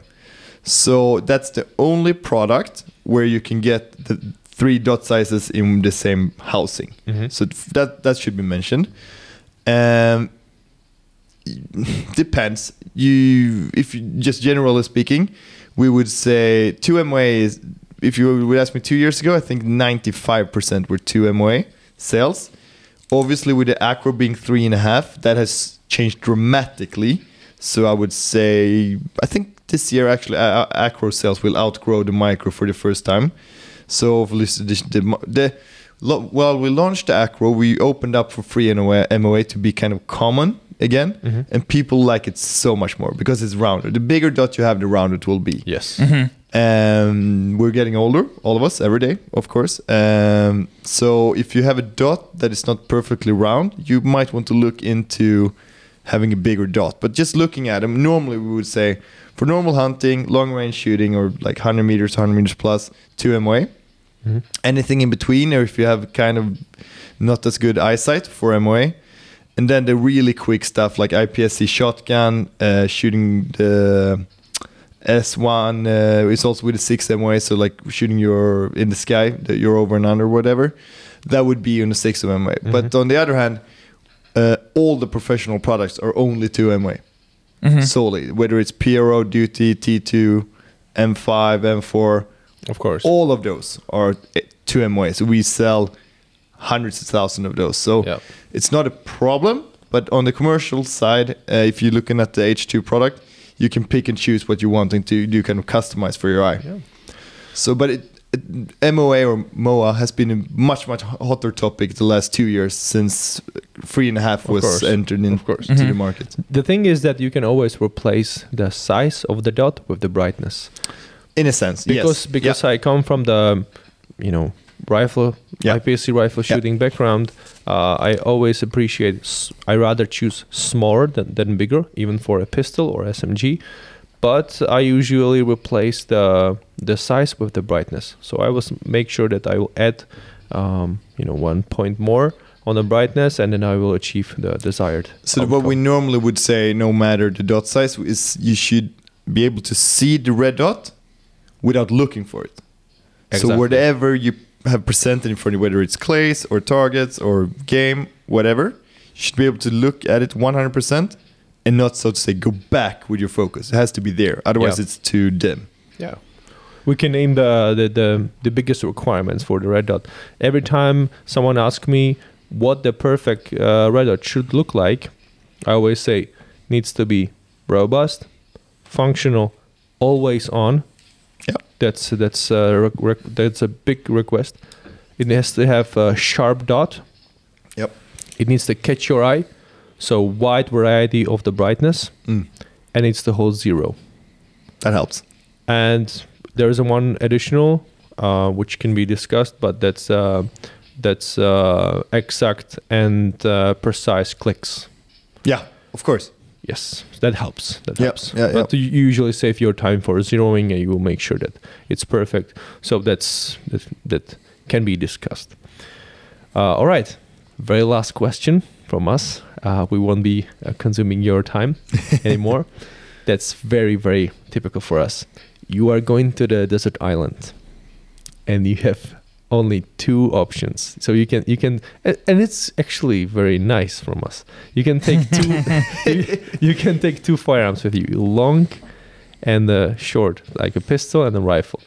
So that's the only product where you can get the three dot sizes in the same housing. Mhm. So that that should be mentioned. Um, depends. You, if you, just generally speaking, we would say two MOA is. If you would ask me two years ago, I think 95% were two MOA sales. Obviously, with the Acro being three and a half, that has changed dramatically. So I would say, I think this year actually, uh, Acro sales will outgrow the Micro for the first time. So obviously, the, the, the well, we launched the Acro. We opened up for free MOA, MOA to be kind of common again, Mhm. and people like it so much more because it's rounder. The bigger dot you have, the rounder it will be. Yes. Mhm. Um, we're getting older, all of us, every day, of course. Um, so if you have a dot that is not perfectly round, you might want to look into having a bigger dot. But just looking at them, normally we would say for normal hunting, long range shooting, or like 100 meters, 100 meters plus, 2 MOA. Mhm. Anything in between, or if you have kind of not as good eyesight for MOA. And then the really quick stuff like IPSC shotgun, uh, shooting the S1 uh, is also with a 6 MOA, so like shooting your in the sky, that you're over and under, whatever. That would be on the 6 MOA. But on the other hand, uh, all the professional products are only 2 MOA Mhm. solely, whether it's PRO, Duty, T2, M5, M4, Of course. all of those are eh, 2 MOA. So we sell hundreds of thousands of those. So Yeah. it's not a problem. But on the commercial side, uh, if you're looking at the H2 product, you can pick and choose what you want and to do kind of customize for your eye. Yeah. So, but it, it, MOA or MOA has been a much much hotter topic the last two years since three and a half Of was course. entered in Of course. to the mm-hmm. market. The thing is that you can always replace the size of the dot with the brightness. In a sense, Because yes. because Yeah. I come from the you know rifle Yeah. IPSC rifle Yeah. shooting background, uh, I always appreciate. I rather choose smaller than, than bigger, even for a pistol or SMG. But I usually replace the the size with the brightness. So I will make sure that I will add, um, you know, one point more on the brightness, and then I will achieve the desired. So what we normally would say, no matter the dot size, is you should be able to see the red dot without looking for it. Exactly. So whatever you have presented in front of you, whether it's clays or targets or game, whatever, you should be able to look at it 100% and not so to say go back with your focus. It has to be there. Otherwise, Yeah. it's too dim. Yeah. We can name the, the, the, the biggest requirements for the red dot. Every time someone asks me what the perfect uh, red dot should look like, I always say needs to be robust, functional, always on. Yeah. That's that's uh, that's a big request. It has to have a sharp dot. Yep. It needs to catch your eye, so wide variety of the brightness, Mm, and it's the whole zero. that helps. and there's one additional uh, which can be discussed but that's uh, that's uh, exact and uh, precise clicks Yeah, of course. Yes that helps that Yeah, helps. yeah, but you usually save your time for zeroing and you will make sure that it's perfect. So that's that, that can be discussed. Uh, all right. Very last question from us. Uh, we won't be uh, consuming your time anymore. That's very very typical for us. You are going to the desert island and you have only two options so you can you can and it's actually very nice from us you can take two you, you can take two firearms with you long and uh, short like a pistol and a rifle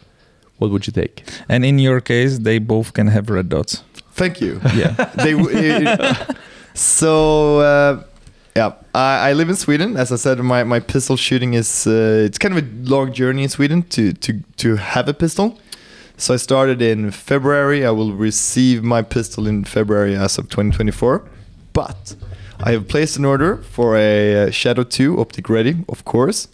what would you take And in your case, they both can have red dots. Thank you. Yeah. they w- it- so uh, yeah I, I live in sweden as i said my, my pistol shooting is uh, it's kind of a long journey in sweden to, to to have a pistol so i started in february i will receive my pistol in february as of 2024 but i have placed an order for a uh, shadow 2 optic ready of course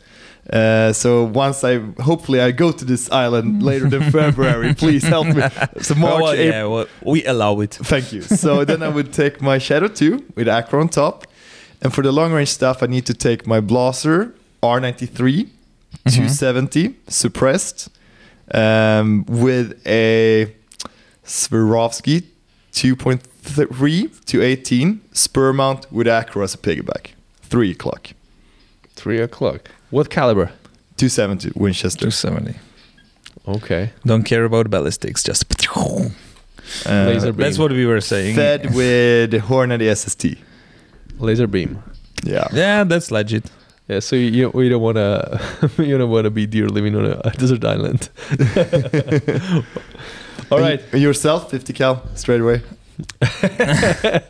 uh, so once I hopefully I go to this island later than February, please help me. So March, well, yeah, well, we allow it. Thank you. So then I would take my Shadow 2 with Acro on top. And for the long range stuff, I need to take my Blaser R93 270 suppressed um, with a Swarovski 2.3 to 18 spur mount with Acro as a piggyback. 3 o'clock. Three o'clock. What caliber? 270 Winchester. 270. Okay. Don't care about ballistics, just. Uh, Laser beam. That's what we were saying. Fed with Hornady SST. Laser beam. Yeah. Yeah, that's legit. Yeah, so you you don't wanna you don't wanna be deer living on a, a desert island. All right. And yourself, 50 cal, straight away.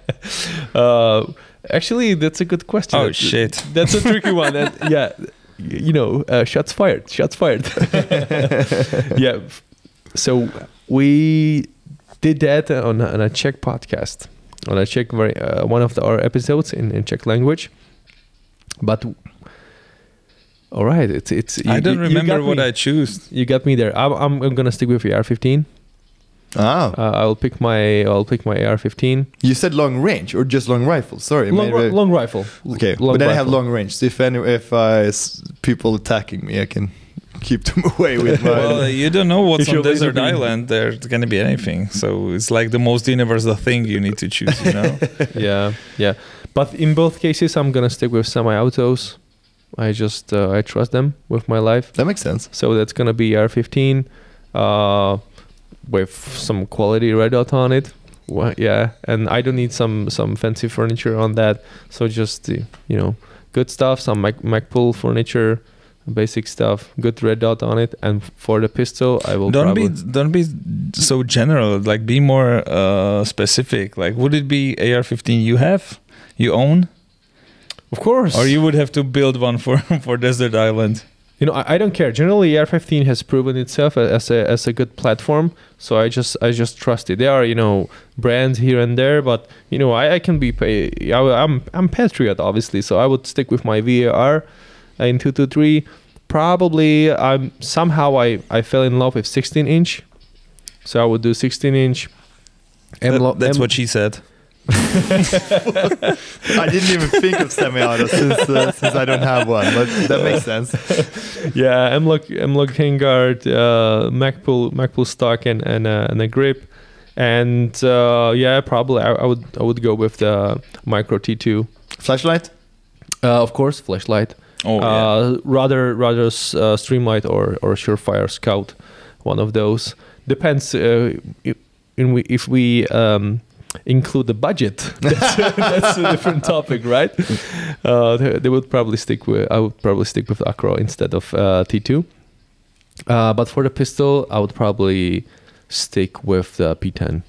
Uh, actually, that's a good question. Oh shit. That's a tricky one. And yeah, you know, uh, shots fired. Shots fired. yeah. So we did that on a, on a Czech podcast, on a Czech uh, one of the, our episodes in, in Czech language. But all right, it's it's. I don't you- you remember got what me. I choose. You got me there. I'm I'm, I'm gonna stick with the AR-15. Ah. Uh, I'll pick my I'll pick my AR-15. You said long range or just long rifle? Sorry, Long, made ri- long rifle. Okay, long but then I have long range. So if any, if I s- people attacking me, I can keep them away with my. Well, uh, you don't know what's on desert island. There's gonna be anything. So it's like the most universal thing you need to choose. You know. yeah, yeah. But in both cases, I'm gonna stick with semi-autos. I just uh, I trust them with my life. that makes sense. So that's gonna be AR-15, uh, with some quality red dot on it. Wha- yeah, and I don't need some some fancy furniture on that. So just uh, you know, good stuff. Some Mac Magpul furniture, basic stuff. Good red dot on it. And for the pistol, I will don't be don't be so general. Like be more uh, specific. Like would it be AR-15 you have, you own, of course. or you would have to build one for for desert island? You know, I, I don't care. Generally, AR15 has proven itself as a as a good platform, so I just I just trust it. There are you know brands here and there, but you know I, I can be pay. I, I'm I'm patriot obviously, so I would stick with my VAR uh, in two two three. Probably I'm somehow I I fell in love with 16 inch, so I would do 16 inch. That- that's what she said. I didn't even think of semi-auto since uh, since I don't have one, but that makes sense. yeah, M-LOK, M-LOK handguard, uh, Magpul, Magpul stock, and and, uh, and a grip, and uh, yeah, probably I, I would I would go with the Micro T2. Flashlight. Uh, of course, flashlight. Oh yeah. uh, rather rather uh, Streamlight or or Surefire Scout, one of those. Depends uh, if, we, if we um, include the budget. That's, that's a different topic, right? Uh, they, they would probably stick with. I would probably stick with Acro instead of uh, T2. Uh, but for the pistol, I would probably stick with the P10,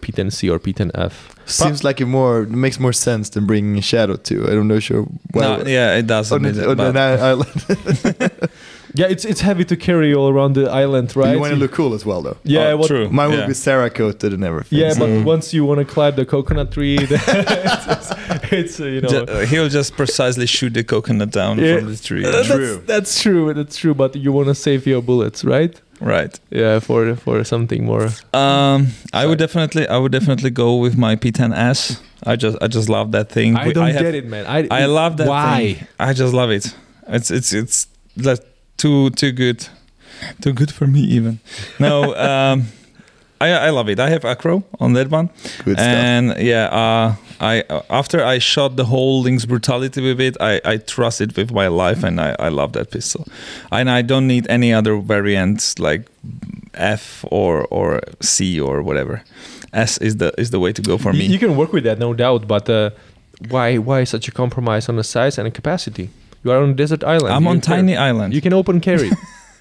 P10C or P10F. Seems like it more makes more sense than bringing a shadow 2. I don't know sure. no, yeah, it does. a on, bit, the- on but- an island. Yeah, it's it's heavy to carry all around the island, right? You want to look cool as well, though. yeah, Oh, what, true. Mine will yeah. be Cerakoted and everything. Yeah, so- but once you want to climb the coconut tree, it's, it's, uh, you know. Ju- uh, he'll just precisely shoot the coconut down Yeah. from the tree. Uh, that's, True. that's true. That's true. But you want to save your bullets, right? Right. Yeah, for for something more. Um, I would definitely, I would definitely go with my P10S. I just, I just love that thing. I don't have- get it, man. I I love that Why? thing. I just love it. It's, it's, it's like too, too good, too good for me even. No, um, I, I love it. I have acro on that one, Good stuff. and yeah, uh, I uh, after I shot the whole Lynx brutality with it, I, I trust it with my life, and I, I love that pistol, and I don't need any other variants like F or or C or whatever. S is the is the way to go for Y- me. You can work with that, no doubt. But uh, why why such a compromise on the size and the capacity? You are on a desert island. I'm You on can- tiny island. You can open carry.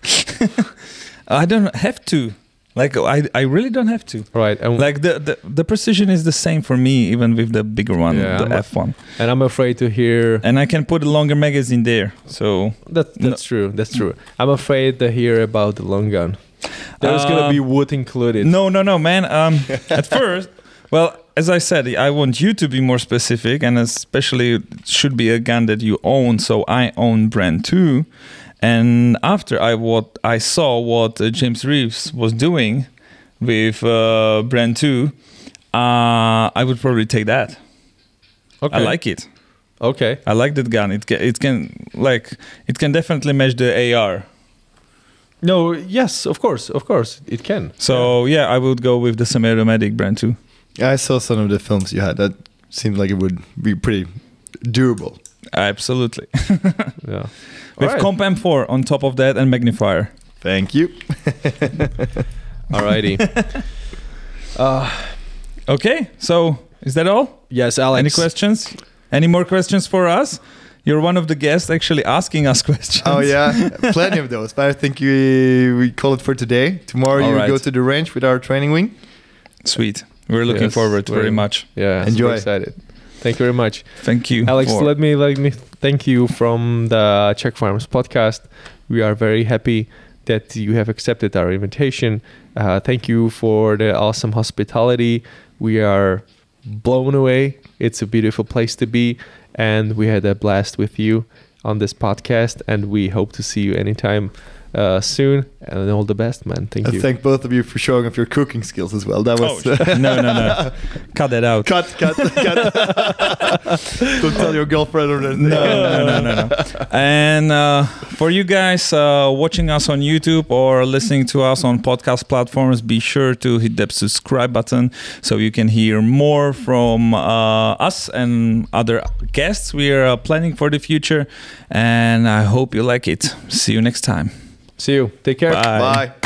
I don't have to. Like I, I really don't have to. Right. And Like the, the the precision is the same for me, even with the bigger one, Yeah, the a- F1, and I'm afraid to hear and I can put a longer magazine there. So that. No. That's true. That's true. I'm afraid to hear about the long gun. There's gonna Uh, be wood included. no, no, no, man. Um, at first, well, as I said, I want you to be more specific, and especially it should be a gun that you own. So I own Bren two, and after I what I saw what uh, James Reeves was doing with uh, Bren two, uh, I would probably take that. Okay. I like it. Okay. I like that gun. It can, it can like it can definitely match the AR. No. Yes. Of course. Of course. It can. So yeah, I would go with the Semi-Automatic Bren two. I saw some of the films you had. That seemed like it would be pretty durable. Absolutely. Yeah. With Alright. Comp M4 on top of that and magnifier. Thank you. Alrighty. uh, Okay, so is that all? yes, Alex. Any questions? Any more questions for us? You're one of the guests actually asking us questions. Oh yeah, plenty of those. But I think we we call it for today. Tomorrow All you right. go to the range with our training wing. Sweet. We're looking Yes, forward we're- very much. Yeah. Enjoy. Super excited. Thank you very much. Thank you. Alex, for- let me let me thank you from the Czech Farms podcast. We are very happy that you have accepted our invitation. Uh, thank you for the awesome hospitality. We are blown away. It's a beautiful place to be, and we had a blast with you on this podcast. And we hope to see you anytime uh, soon. And all the best, man. Thank I you. thank both of you for showing off your cooking skills as well. That Oh, was no, no, no. Cut that out. cut, cut, cut. Don't tell your girlfriend or anything. No, no, no, no, no. And uh, for you guys uh, watching us on YouTube or listening to us on podcast platforms, be sure to hit that subscribe button so you can hear more from uh, us and other guests we are uh, planning for the future. And I hope you like it. See you next time. See you. Take care. Bye. Bye.